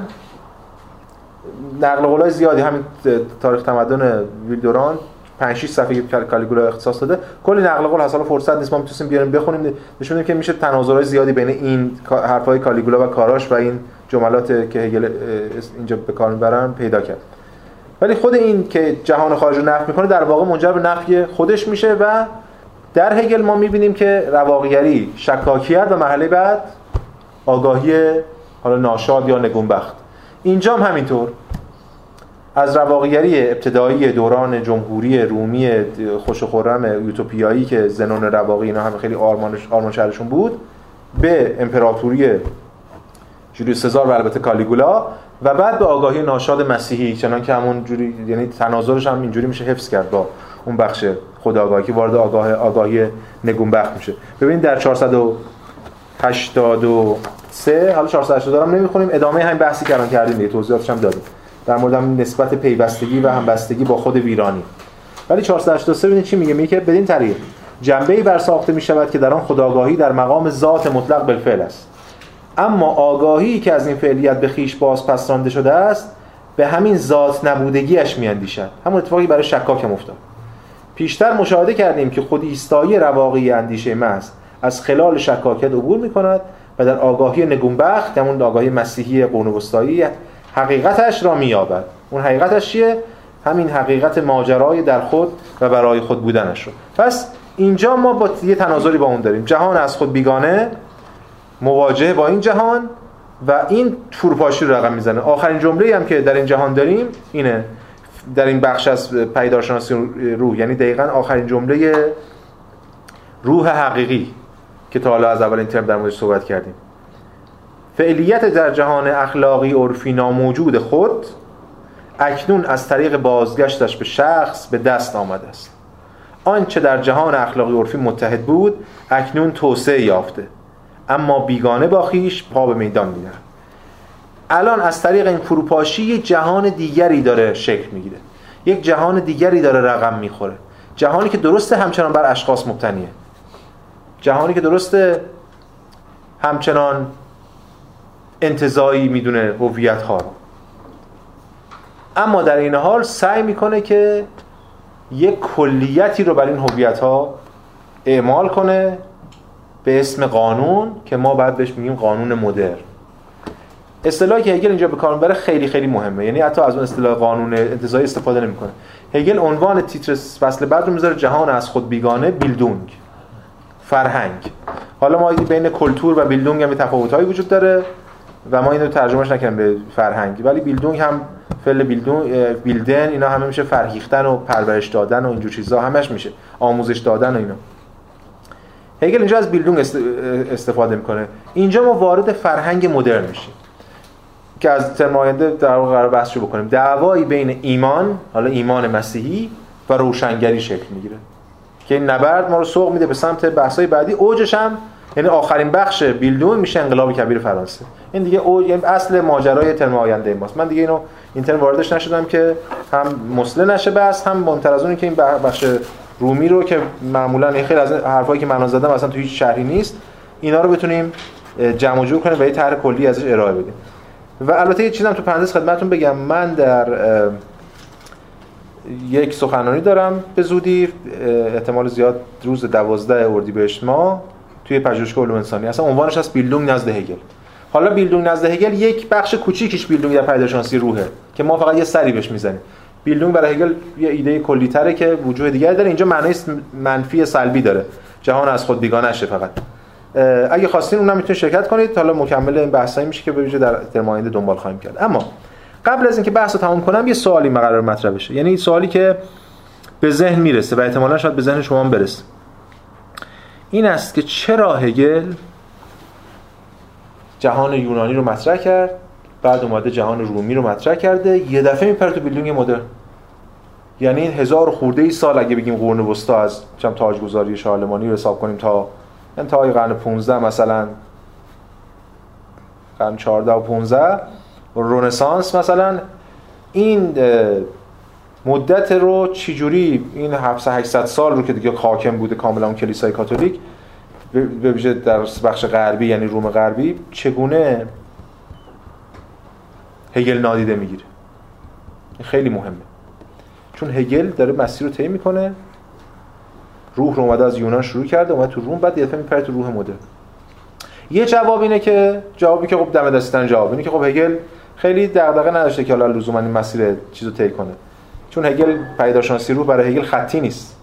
نقل قولای زیادی همین تاریخ تمدن ویلدوران 5 6 صفحه کالیگولا اختصاص داده. کلی نقل قول حالا فرصت نیست ما می‌تونیم بیاریم بخونیم. نشون که میشه تناظرهای زیادی بین این حرفای کالیگولا و کاراش و این جملات که هگل اینجا به کار می‌برن پیدا کرد. ولی خود این که جهان خارج رو نفی می‌کنه در واقع منجر به نفی خودش میشه و در هگل ما می‌بینیم که رواقیگری شکاکیت و محله بعد آگاهی حالا ناشاد یا نگونبخت. اینجا هم همینطور. از رواقیگری ابتدایی دوران جمهوری رومی خوش و خرم یوتوپیایی که زنون رواقی اینا هم خیلی آرمانش آرمان شهرشون بود به امپراتوری جولیوس سزار و البته کالیگولا و بعد به آگاهی ناشاد مسیحی چنان که همون جوری یعنی تناظرش هم اینجوری میشه حفظ کرد با اون بخش خداگاهی که وارد آگاه آگاهی نگونبخت میشه. ببینید در 483 حالا 480 هم نمی‌خونیم. ادامه همین بحثی که الان کردیم دیگه توضیحاتش هم دادیم. در مورد نسبت پیوستگی و همبستگی با خود ویرانی. ولی 483 ببینید چی میگه؟ میگه بدین طریق. جنبه بر ساخته می شود که در آن خداگاهی در مقام ذات مطلق بالفعل است. اما آگاهی که از این فعلیت به خیش باز پس رانده شده است به همین ذات نبودگیش میاندیشد. همون اتفاقی برای شکاک هم افتاد. پیشتر مشاهده کردیم که خود ایستایی رواقی اندیشه محض از خلال شکاکت عبور می کند و در آگاهی نگونبخت همون آگاهی مسیحی قرون حقیقتش را مییابد. اون حقیقتش چیه؟ همین حقیقت ماجرای در خود و برای خود بودنش رو. پس اینجا ما با یه تناظری با اون داریم. جهان از خود بیگانه مواجهه با این جهان و این فروپاشی رو رقم می‌زنه. آخرین جمله هم که در این جهان داریم اینه. در این بخش از پیدارشناسی روح یعنی دقیقا آخرین جمله روح حقیقی. که تا حالا از اول این ترم در موردش صحبت کردیم. فعلیت در جهان اخلاقی عرفی ناموجود خود اکنون از طریق بازگشتش به شخص به دست آمده است. آنچه در جهان اخلاقی عرفی متحد بود اکنون توسعه یافته. اما بیگانه با خیش پا به میدان میدن الان از طریق این فروپاشی یک جهان دیگری داره شکل می‌گیره. یک جهان دیگری داره رقم می‌خوره. جهانی که درسته همچنان بر اشخاص مبتنیه. جهانی که درسته همچنان انتظایی می‌دونه هویت ها رو. اما در این حال سعی می‌کنه که یک کلیتی رو بر این هویت ها اعمال کنه به اسم قانون که ما بعد بهش میگیم قانون مدر اصطلاحی که هگل اینجا به کار می‌بره خیلی خیلی مهمه. یعنی حتی از اون اصطلاح قانون انتزاعی استفاده نمی‌کنه. هگل عنوان تیتر فصل بعد رو می‌ذاره جهان از خود بیگانه بیلدونگ. فرهنگ. حالا ما بین کلتور و بیلدونگ هم تفاوت‌هایی وجود داره و ما اینو ترجمهش نکردیم به فرهنگ. ولی بیلدونگ هم فعل بیلدون بیلدن اینا همه میشه فرهیختن و پرورش دادن و اینجور چیزا همش میشه. آموزش دادن و اینا. هگل اینجا از بیلدونگ استفاده می‌کنه. اینجا ما وارد فرهنگ مدرن میشیم. که از ترم آینده در قرار بحث بکنیم. دعوایی بین ایمان حالا ایمان مسیحی و روشنگری شکل می‌گیره. که این نبرد ما رو سوق میده به سمت بحث‌های بعدی. اوجش هم یعنی آخرین بخش بیلدون میشه انقلاب کبیر فرانسه. این دیگه او یعنی اصل ماجرای ترم آینده ماست. من دیگه اینو این ترم واردش نشدم که هم مسله نشه بس هم منتر از که این بخش رومی رو که معمولا خیلی از حرفایی که من زدم اصلا تو هیچ شهری نیست اینا رو بتونیم جمع جور کنیم و یه طرح کلی ازش ارائه بدیم. و البته یه چیزم تو پرانتز خدمتتون بگم. من در یک سخنرانی دارم به زودی. احتمال زیاد روز 12 اردیبهشت ماه توی پژوهشگاه علوم انسانی. اصلا عنوانش از بیلدونگ نزد هگل. حالا بیلدونگ نزد هگل یک بخش کوچیکیش بیلدونگ در پیداشناسی روحه که ما فقط یه سری بهش می‌زنیم. بیلدونگ برای هگل یه ایده کلی تره که وجود دیگر داره. اینجا معنای منفی سلبی داره. جهان از خود بیگانه شه فقط. اگه خواستین اونم می‌تونید شرکت کنید. حالا مکمل این بحثایی میشه که به در ترم دنبال خواهیم کرد. اما قبل از اینکه بحث رو تمام کنم یه سوالی قرار مطرح بشه. یعنی سوالی که به ذهن می‌رسه و احتمالا شاید به ذهن شما هم برسه. این است که چرا هگل جهان یونانی رو مطرح کرد بعد اومده جهان رومی رو مطرح کرده. یه دفعه میپره تو بیلدینگ مدرن یعنی این هزار خورده ای سال اگه بگیم قرون وسطا از چم تاجگذاری شارلمانی رو حساب کنیم تا انتهای قرن 15 مثلا. قرن 14 و 15 رنسانس مثلا این مدت رو چجوری این 700 800 سال رو که دیگه حاکم بوده کاملا اون کلیسای کاتولیک به ویژه در بخش غربی یعنی روم غربی چگونه هگل نادیده می‌گیره؟ خیلی مهمه. چون هگل داره مسیر رو طی می‌کنه. روح رو اومده از یونان شروع کرده اومد تو روم بعد یه میپره تو روح مدرن. یه جواب اینه که جوابی که خب دم دستن جواب اینه که خب هگل خیلی دغدغه نداشته که حالا لزوما این مسیر چیزو طی کنه. چون هگل پیداشناسی روح برای هگل خطی نیست.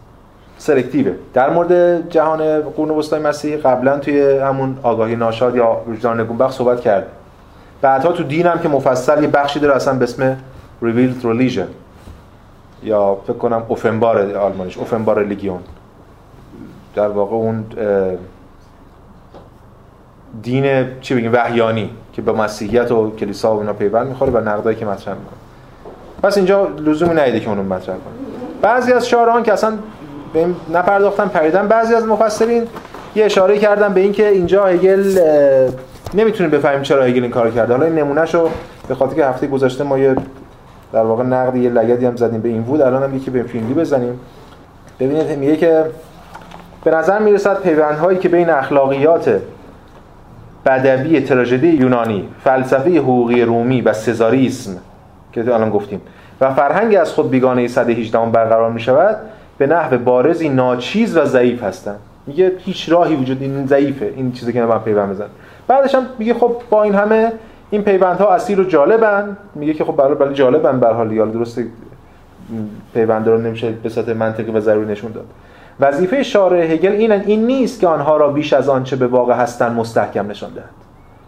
سلکتیوه. در مورد جهان قرون وسطای مسیحی قبلا توی همون آگاهی ناشاد یا وجدان نگونبخت صحبت کرد. بعدها تو دین هم که مفصل یه بخشی داره اصلا به اسم revealed religion. یا فکر کنم اوفنبار آلمانیش اوفنبار لیگیون در واقع اون دین چی بگیم وحیانی که به مسیحیت و کلیسا و اینا پیوند می‌خوره و نقدایی که مطرح می‌کنه. پس اینجا لزومی نیده که اونو مطرح کنه. بعضی از شارعان که اصلا به این نپرداختن پریدن بعضی از مفسرین یه اشاره کردن به اینکه اینجا هگل نمی‌تونیم بفهمیم چرا هگل این کار کرده. حالا این نمونهشو به خاطر که هفته گذشته ما یه در واقع نقد یه لگدی هم زدیم به این بود الان هم یکی به فیلمی بزنیم. ببینید میگه که به نظر می‌رسد پیوندهایی که بین اخلاقیات بدوی تراژدی یونانی فلسفه حقوقی رومی و سزاریسم که الان گفتیم. و فرهنگ از خود بیگانه صد 18 برقرار می شود به نحو بارزی ناچیز و ضعیف هستند. میگه هیچ راهی وجود این ضعیفه این چیزی که من پیوند بزن بعدش هم میگه خب با این همه این پیوندها اصیل و جالبن. میگه که خب برای برای جالبن به حال درست پیوند رو نمیشه به صورت منطقی و ضروری نشون داد. وظیفه شارع هگل این این نیست که آنها را بیش از آنچه به واقع هستن مستحکم نشان دهد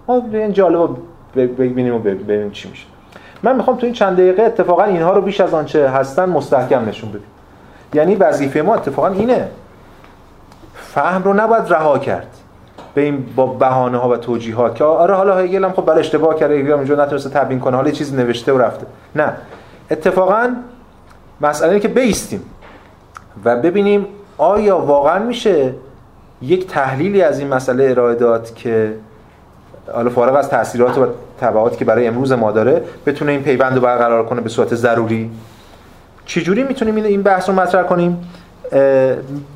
ما این جالب ببینیم و ببینیم چی میشه. من می‌خوام تو این چند دقیقه اتفاقا اینها رو بیش از آنچه هستن مستحکم نشون بدیم. یعنی وظیفه ما اتفاقا اینه. فهم رو نباید رها کرد. به این با بهانه ها و توجیهات که آره حالا هگل هم خب برای اشتباه کرده هگل اونجا نتونسته تبیین کنه. حالا چیزی نوشته و رفته. نه. اتفاقا مسئله که بیستیم و ببینیم آیا واقعا میشه یک تحلیلی از این مسئله ارائه داد که حالا فارغ از تاثیرات و تبعاتی که برای امروز ما داره بتونه این پیوند رو برقرار کنه به صورت ضروری؟ چجوری می‌تونیم این بحث رو مطرح کنیم؟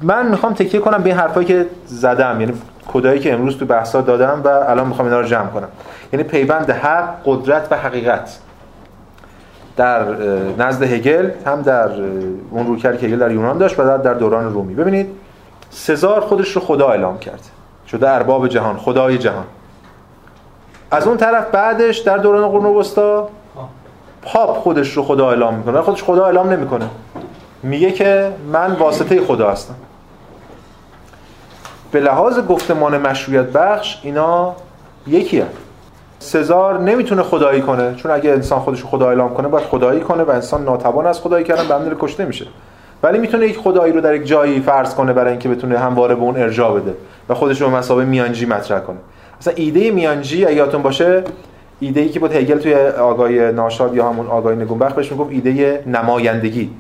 من می‌خوام تکیه کنم به این حرفایی که زدم یعنی کدایی که امروز تو بحثا دادم و الان می‌خوام اینا رو جمع کنم. یعنی پیوند حق قدرت و حقیقت. در نزد هگل هم در اون رویکردی که هگل در یونان داشت و در دوران رومی. ببینید سزار خودش رو خدا اعلام کرد. شده ارباب جهان خدای جهان. از اون طرف بعدش در دوران قرون وسطا پاپ خودش رو خدا اعلام می‌کنه. خودش خدا اعلام نمی‌کنه. میگه که من واسطه خدا هستم. به لحاظ گفتمان مشروعیت بخش اینا یکی هست. سزار نمی‌تونه خدایی کنه. چون اگه انسان خودش خدا اعلام کنه باید خدایی کنه و انسان ناتوان از خدایی کردن به کشته میشه. ولی می‌تونه یک خدایی رو در یک جایی فرض کنه برای اینکه بتونه همواره به اون ارجاع بده و خودش رو به مسابقه میانجی مطرح کنه. مثلا ایده میانجی اگه یادتون باشه ایده ای که بود هگل توی آگاهی ناشاد یا همون آگاهی نگونبخت بهش می‌گفت ایده نمایندگی.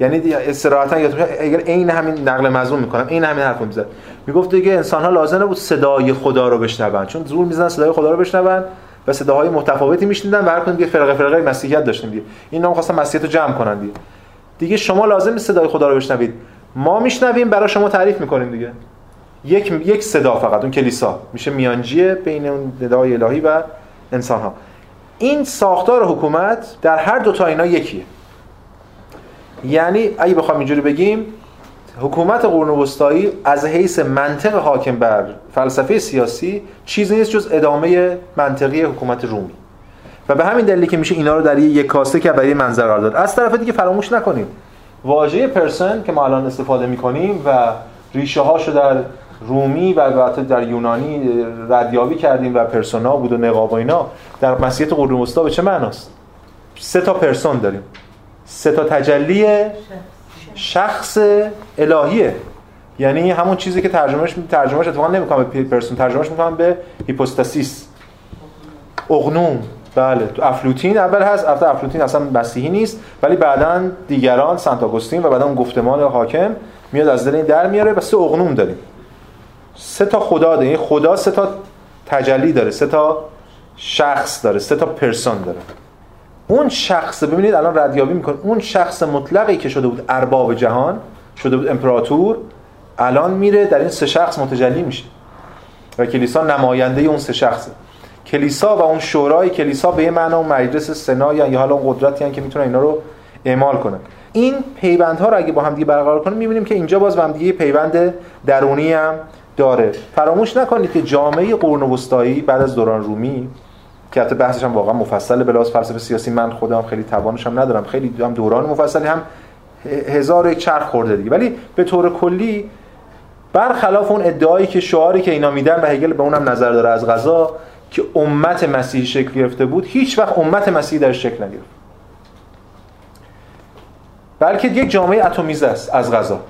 یعنی استراحتا یادتون اگر عین همین نقل مضمون می‌کنم این همین حرفو می‌زد می‌گفت دیگه انسان ها لازمه بود صدای خدا رو بشنون. چون زور می‌زنن صدای خدا رو بشنون و صداهای متفاوتی میشنیدن و هر کدوم دیگه فرقه فرقه مسیحیت داشتیم دیگه. این نام خواستن مسیحیت رو جمع کنن دیگه. دیگه شما لازم صدای خدا رو بشنوید. ما میشنویم برای شما تعریف می‌کنیم دیگه. یک یک صدا فقط اون کلیسا. میشه میانجی بین اون ندای الهی و انسان ها این ساختار حکومت در هر دو تا اینا یکیه. یعنی اگه بخوام اینجوری بگیم حکومت قرون وسطایی از حیث منطق حاکم بر فلسفه سیاسی چیزی نیست جز ادامه منطقی حکومت رومی. و به همین دلیلی که میشه اینا رو در یک کاسته که برای منظر قرار داد. از طرف دیگه فراموش نکنید. واژه پرسن که ما الان استفاده می‌کنیم و ریشه هاشو در رومی و البته در یونانی ردیابی کردیم و پرسونا بود و نقاب و اینا در مسیحیت قرون وسطا به چه معناست؟ سه تا پرسون داریم. سه تا تجلی شخص الهیه. یعنی همون چیزی که ترجمهش ترجمهش اتفاقا نمی‌کنم به پرسون ترجمهش می‌کنم به هیپوستاسیس. اغنوم. بله. تو افلوتین اول هست افتر افلوتین اصلا مسیحی نیست ولی بعدا دیگران سنت آگوستین و بعدا اون گفتمان حاکم میاد از دل این در میاره و سه اغنوم داریم. سه تا خدا داره این خدا سه تا تجلی داره سه تا شخص داره سه تا پرسون داره. اون شخص ببینید الان ردیابی می‌کنه. اون شخص مطلقی که شده بود ارباب جهان شده بود امپراتور الان میره در این سه شخص متجلی میشه. و کلیسا نماینده اون سه شخصه. کلیسا و اون شورای کلیسا به معنا اون مجلس سنا یا حالا اون قدرتی که می‌تونن اینا رو اعمال کنن. این پیوندها رو اگه با هم دیگه برقرار کنیم می‌بینیم که اینجا باز با هم دیگه پیوند درونی هم داره. فراموش نکنید که جامعه قرون وسطایی بعد از دوران رومی که حتی بحثش هم واقعا مفصل به فلسفه سیاسی من خودم خیلی توانش هم ندارم. خیلی هم دوران مفصلی هم هزار یک چرخ خورده دیگه. ولی به طور کلی برخلاف اون ادعایی که شعاری که اینا میدن و هگل به اونم نظر داره از غذا که امت مسیحی شکل گرفته بود هیچ وقت امت مسیحی در شکل نگرفت. بلکه یک جامعه اتمیزه است از غذا.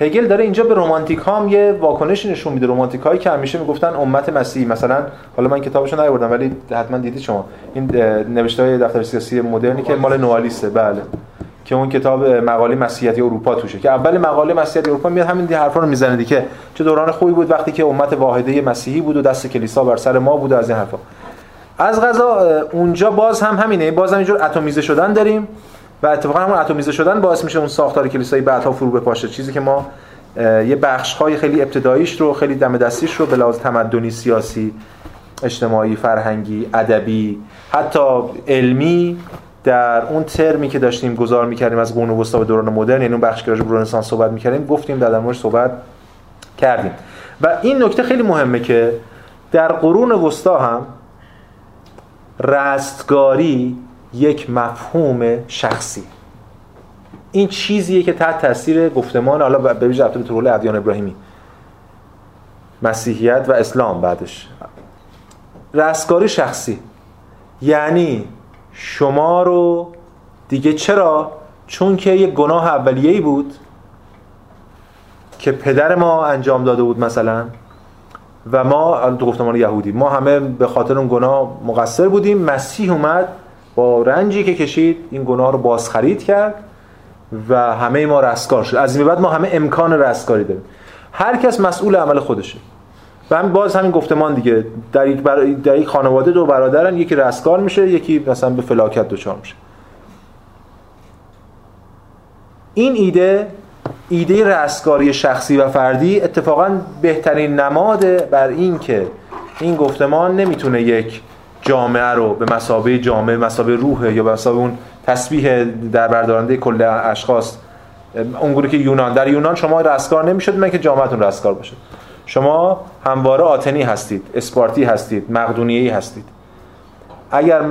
هگل داره اینجا به رومانتیک ها هم یه واکنش نشون میده. رومانتیک هایی که همیشه می‌گفتن امت مسیحی مثلا حالا من کتابشو نیاوردم ولی حتما دیدید شما. این نوشته های دفتر سیاسی مدرنی که مال نوالیسه بله. که اون کتاب مقاله مسیحیت اروپا توشه که اول مقاله مسیحیت اروپا میاد همین دی حرفا رو می‌زنه که چه دوران خوبی بود وقتی که امت واحده مسیحی بود و دست کلیسا بر سر ما بود از این حرفا. از غذا اونجا باز هم همینه. باز هم اینجور اتمیزه شدن داریم. و اتفاقا همون اتمیزه شدن باعث میشه اون ساختار کلیسایی بعدها فرو بپاشه. چیزی که ما یه بخش های خیلی ابتداییش رو خیلی دم دستیش رو به لحاظ تمدنی سیاسی اجتماعی فرهنگی ادبی حتی علمی در اون ترمی که داشتیم گذار می‌کردیم از قرون وسطا به دوران مدرن یعنی اون بخش که راجع رنسانس صحبت می‌کردیم گفتیم در موردش صحبت کردیم. و این نکته خیلی مهمه که در قرون وسطا هم رستگاری یک مفهوم شخصی. این چیزیه که تحت تاثیر گفتمان حالا به ویژه به طول ادیان ابراهیمی. مسیحیت و اسلام بعدش. رستگاری شخصی. یعنی شما رو دیگه چرا؟ چون که یک گناه اولیه‌ای بود که پدر ما انجام داده بود مثلا. و ما تو گفتمان یهودی ما همه به خاطر اون گناه مقصر بودیم. مسیح اومد با رنجی که کشید این گناه رو بازخرید کرد و همه ما رستگار شد. از این بعد ما همه امکان رستگاری داریم. هر کس مسئول عمل خودشه. و هم باز همین گفتمان دیگه. در یک, بر... در یک خانواده دو برادرن یکی رستگار میشه یکی مثلا به فلاکت دچار میشه. این ایده ایده رستگاری شخصی و فردی اتفاقا بهترین نماد بر این که این گفتمان نمی‌تونه یک جامعه رو به مسابه جامعه مسابه روح یا به مسابه اون تسبیح در بردارنده کل اشخاص اونگونه که یونان در یونان شما رستگار نمی‌شد من که جامعتون رستگار باشه؟ شما همواره آتنی هستید اسپارتی هستید مقدونیهی هستید. اگر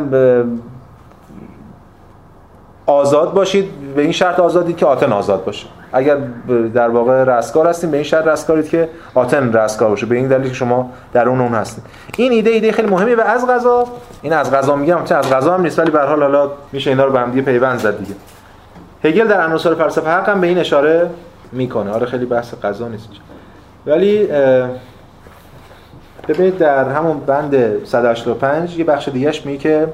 آزاد باشید به این شرط آزادید که آتن آزاد باشه. اگر در واقع رستگار هستید به این شرط رستگارید که آتن رستگار باشه به این دلیل که شما در اون اون هستید. این ایده ایده خیلی مهمه و از غذا این از غذا میگم چه از غذا هم نیست ولی به حال حالا میشه اینا رو به هم دیگه پیوند زد دیگه. هگل در عناصر فلسفه حق هم به این اشاره می‌کنه. آره خیلی بحث غذا نیست ولی ببینید در همون بند 185 یه بخش دیگهش میگه که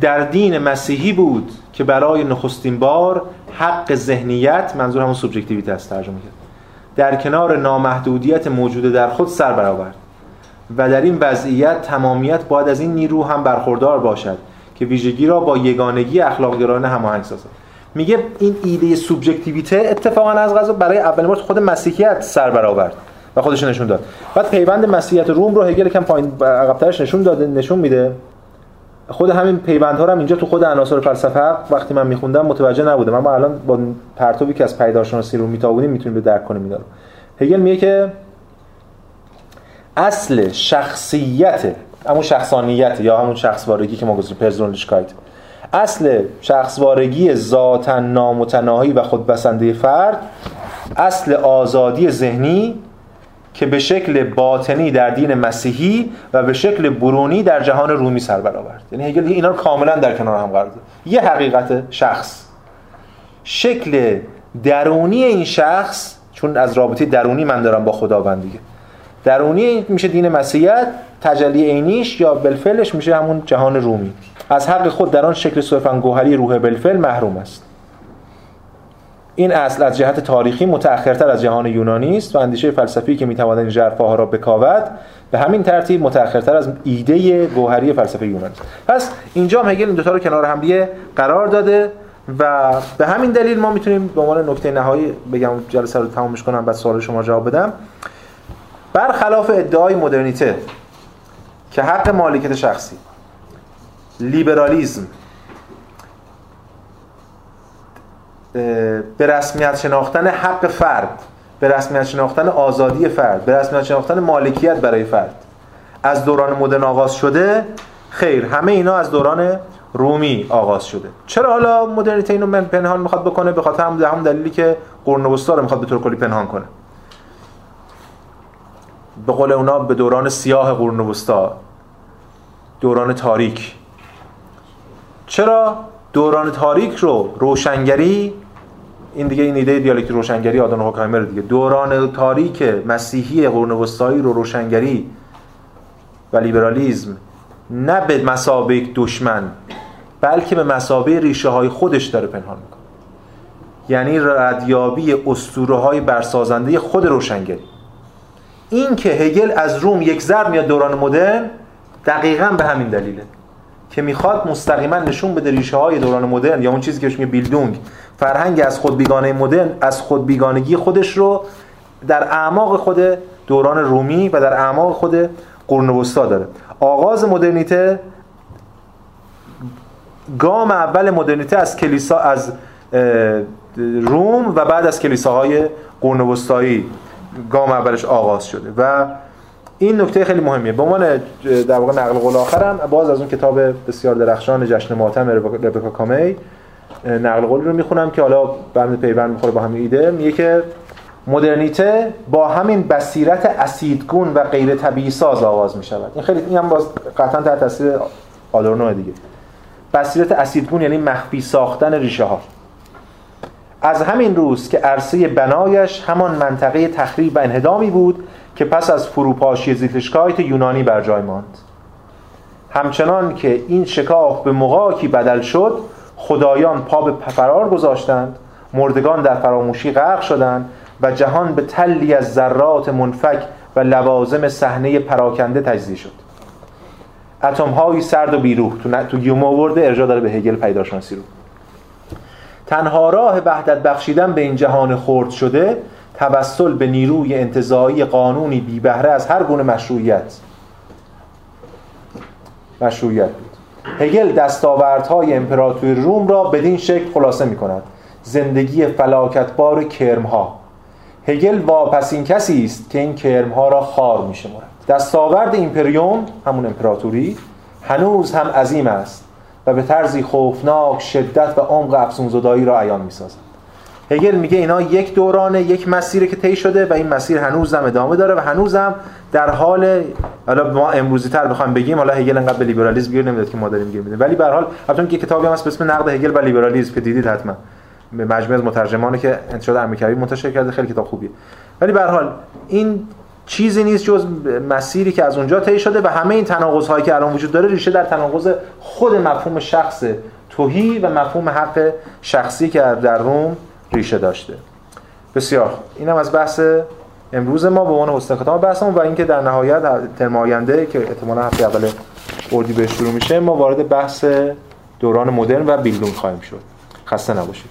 در دین مسیحی بود که برای نخستین بار حق ذهنیت منظور همون سوبژکتیویته است ترجمه کرد در کنار نامحدودیت موجوده در خود سر برآورد و در این وضعیت تمامیت باید از این نیرو هم برخوردار باشد که ویژگی را با یگانگی اخلاق گرایانه هماهنگ سازد. میگه این ایده سوبژکتیویته اتفاقا از غذا برای اولین بار خود مسیحیت سر برآورد و خودش نشون داد. بعد پیوند مسیحیت روم رو هگل کم پایین عقب‌ترش نشون داده نشون میده خود همین پیوندها رو هم اینجا تو خود عناصر فلسفه وقتی من میخوندم متوجه نبودم. اما الان با پرتوبی که از پیدارشناسی رو میتابونیم می‌تونیم به درک کنیم اینا هگل میگه که اصل شخصیت همون شخصانیت یا همون شخصوارگی که ما گذاریم پرسونالیشکایت اصل شخصوارگی ذاتا نامتناهی و خودبسنده فرد اصل آزادی ذهنی که به شکل باطنی در دین مسیحی و به شکل برونی در جهان رومی سر برآورد. یعنی هگل اینا رو کاملا در کنار هم قرار داد. یه حقیقت شخص. شکل درونی این شخص چون از رابطه درونی من دارم با خداوند دیگه. درونی میشه دین مسیحیت تجلی عینیش یا بلفلش میشه همون جهان رومی. از حق خود در آن شکل صرفا گوهری روح بلفل محروم است. این اصل از جهت تاریخی متأخرتر از جهان یونانی است و اندیشه فلسفی که می‌تواند این ژرفاها را بکاود به همین ترتیب متأخرتر از ایده گوهری فلسفه یونانی پس اینجا هگل این دوتا رو کنار هم دیگه قرار داده و به همین دلیل ما می‌تونیم به عنوان نکته نهایی بگم جلسه رو تمامش کنم بعد سوال شما جواب بدم. برخلاف ادعای مدرنیته که حق مالکیت شخصی لیبرالیزم به رسمیت شناختن حق فرد به رسمیت شناختن آزادی فرد به رسمیت شناختن مالکیت برای فرد. از دوران مدرن آغاز شده خیر همه اینا از دوران رومی آغاز شده. چرا حالا مدرنیته اینو من پنهان می‌خواد بکنه؟ به خاطر هم دلیلی که قرن وسطا رو می‌خواد به طور کلی پنهان کنه. به قول اونا به دوران سیاه قرن وسطا دوران تاریک. چرا؟ دوران تاریک رو روشنگری این دیگه این ایده دیالکتیک روشنگری آدان هوکایمر دیگه. دوران تاریک مسیحی قرن وسطایی رو روشنگری و لیبرالیزم نه به مسابق دشمن بلکه به مسابقه ریشه های خودش داره پنهان می‌کنه. یعنی ردیابی اسطوره های برسازنده خود روشنگری. این که هگل از روم یک ضرب میاد دوران مدرن دقیقا به همین دلیله. که می‌خواد مستقیما نشون بده ریشه های دوران مدرن یا اون چیزی که میگه بیلدونگ. فرهنگ از خود بیگانه مدرن از خود بیگانگی خودش رو در اعماق خود دوران رومی و در اعماق خود قرن وسطا داره. آغاز مدرنیته گام اول مدرنیته از کلیسا از روم و بعد از کلیساهای قرن وسطایی گام اولش آغاز شده و این نکته خیلی مهمیه. به عنوان در واقع نقل قول آخرم باز از اون کتاب بسیار درخشان جشن ماتم ربکا کامی نقل قولی رو می‌خونم که حالا بند پیوند می‌خوره با همین ایده. میگه که مدرنیته با همین بصیرت اسیدگون و غیر طبیعی ساز آغاز می شود این خیلی این هم باز قطعا تحت تاثیر آدورنو دیگه. بصیرت اسیدگون یعنی مخفی ساختن ریشه ها. از همین روز که عرصه بنایش همان منطقه تخریب و انهدامی بود که پس از فروپاشی زیتلشکایت یونانی بر جای ماند. همچنان که این شکاف به مقاکی بدل شد خدایان پا به فرار گذاشتند مردگان در فراموشی غرق شدند و جهان به تلی از ذرات منفک و لوازم صحنه پراکنده تجزیه شد. اتم های سرد و بیروح تو تو گیومو ورده ارجاع داره به هگل پیداشانسی رو. تنها راه وحدت بخشیدن به این جهان خرد شده توسل به نیروی انتزاعی قانونی بی بهره از هر گونه مشروعیت. مشروعیت بود. هگل دستاوردهای امپراتوری روم را بدین شکل خلاصه می کند زندگی فلاکتبار کرمها. هگل واپسین کسی است که این کرمها را خار می شمارد دستاورد ایمپریوم همون امپراتوری هنوز هم عظیم است و به طرزی خوفناک شدت و عمق افسونزدایی را عیان می سازد هگل میگه اینا یک دورانه یک مسیری که طی شده و این مسیر هنوز هم ادامه داره و هنوزم در حال حالا ما امروزی تر بخوام بگیم حالا هگل انقدر به لیبرالیسم گیر نمی‌داد که ما داریم گیر میدیم. ولی به هر حال البته که کتابی هم هست به اسم نقد هگل و لیبرالیسم که دیدید حتما. مجموعه از مترجمانی که انتشار امریکایی منتشر کرده خیلی کتاب خوبیه. ولی به هر حال این چیزی نیست جز مسیری که از اونجا طی شده و همه این تناقض هایی که الان وجود داره ریشه در تناقض خود مفهوم شخص توهی و مفهوم حق شخصی که در روم ریشه داشته. بسیار اینم از بحث امروز ما به عنوان حسن ختام بحثمون و اینکه در نهایت ترم آینده که احتمالاً هفته اول اردی به شروع میشه ما وارد بحث دوران مدرن و بیلدون خواهیم شد. خسته نباشید.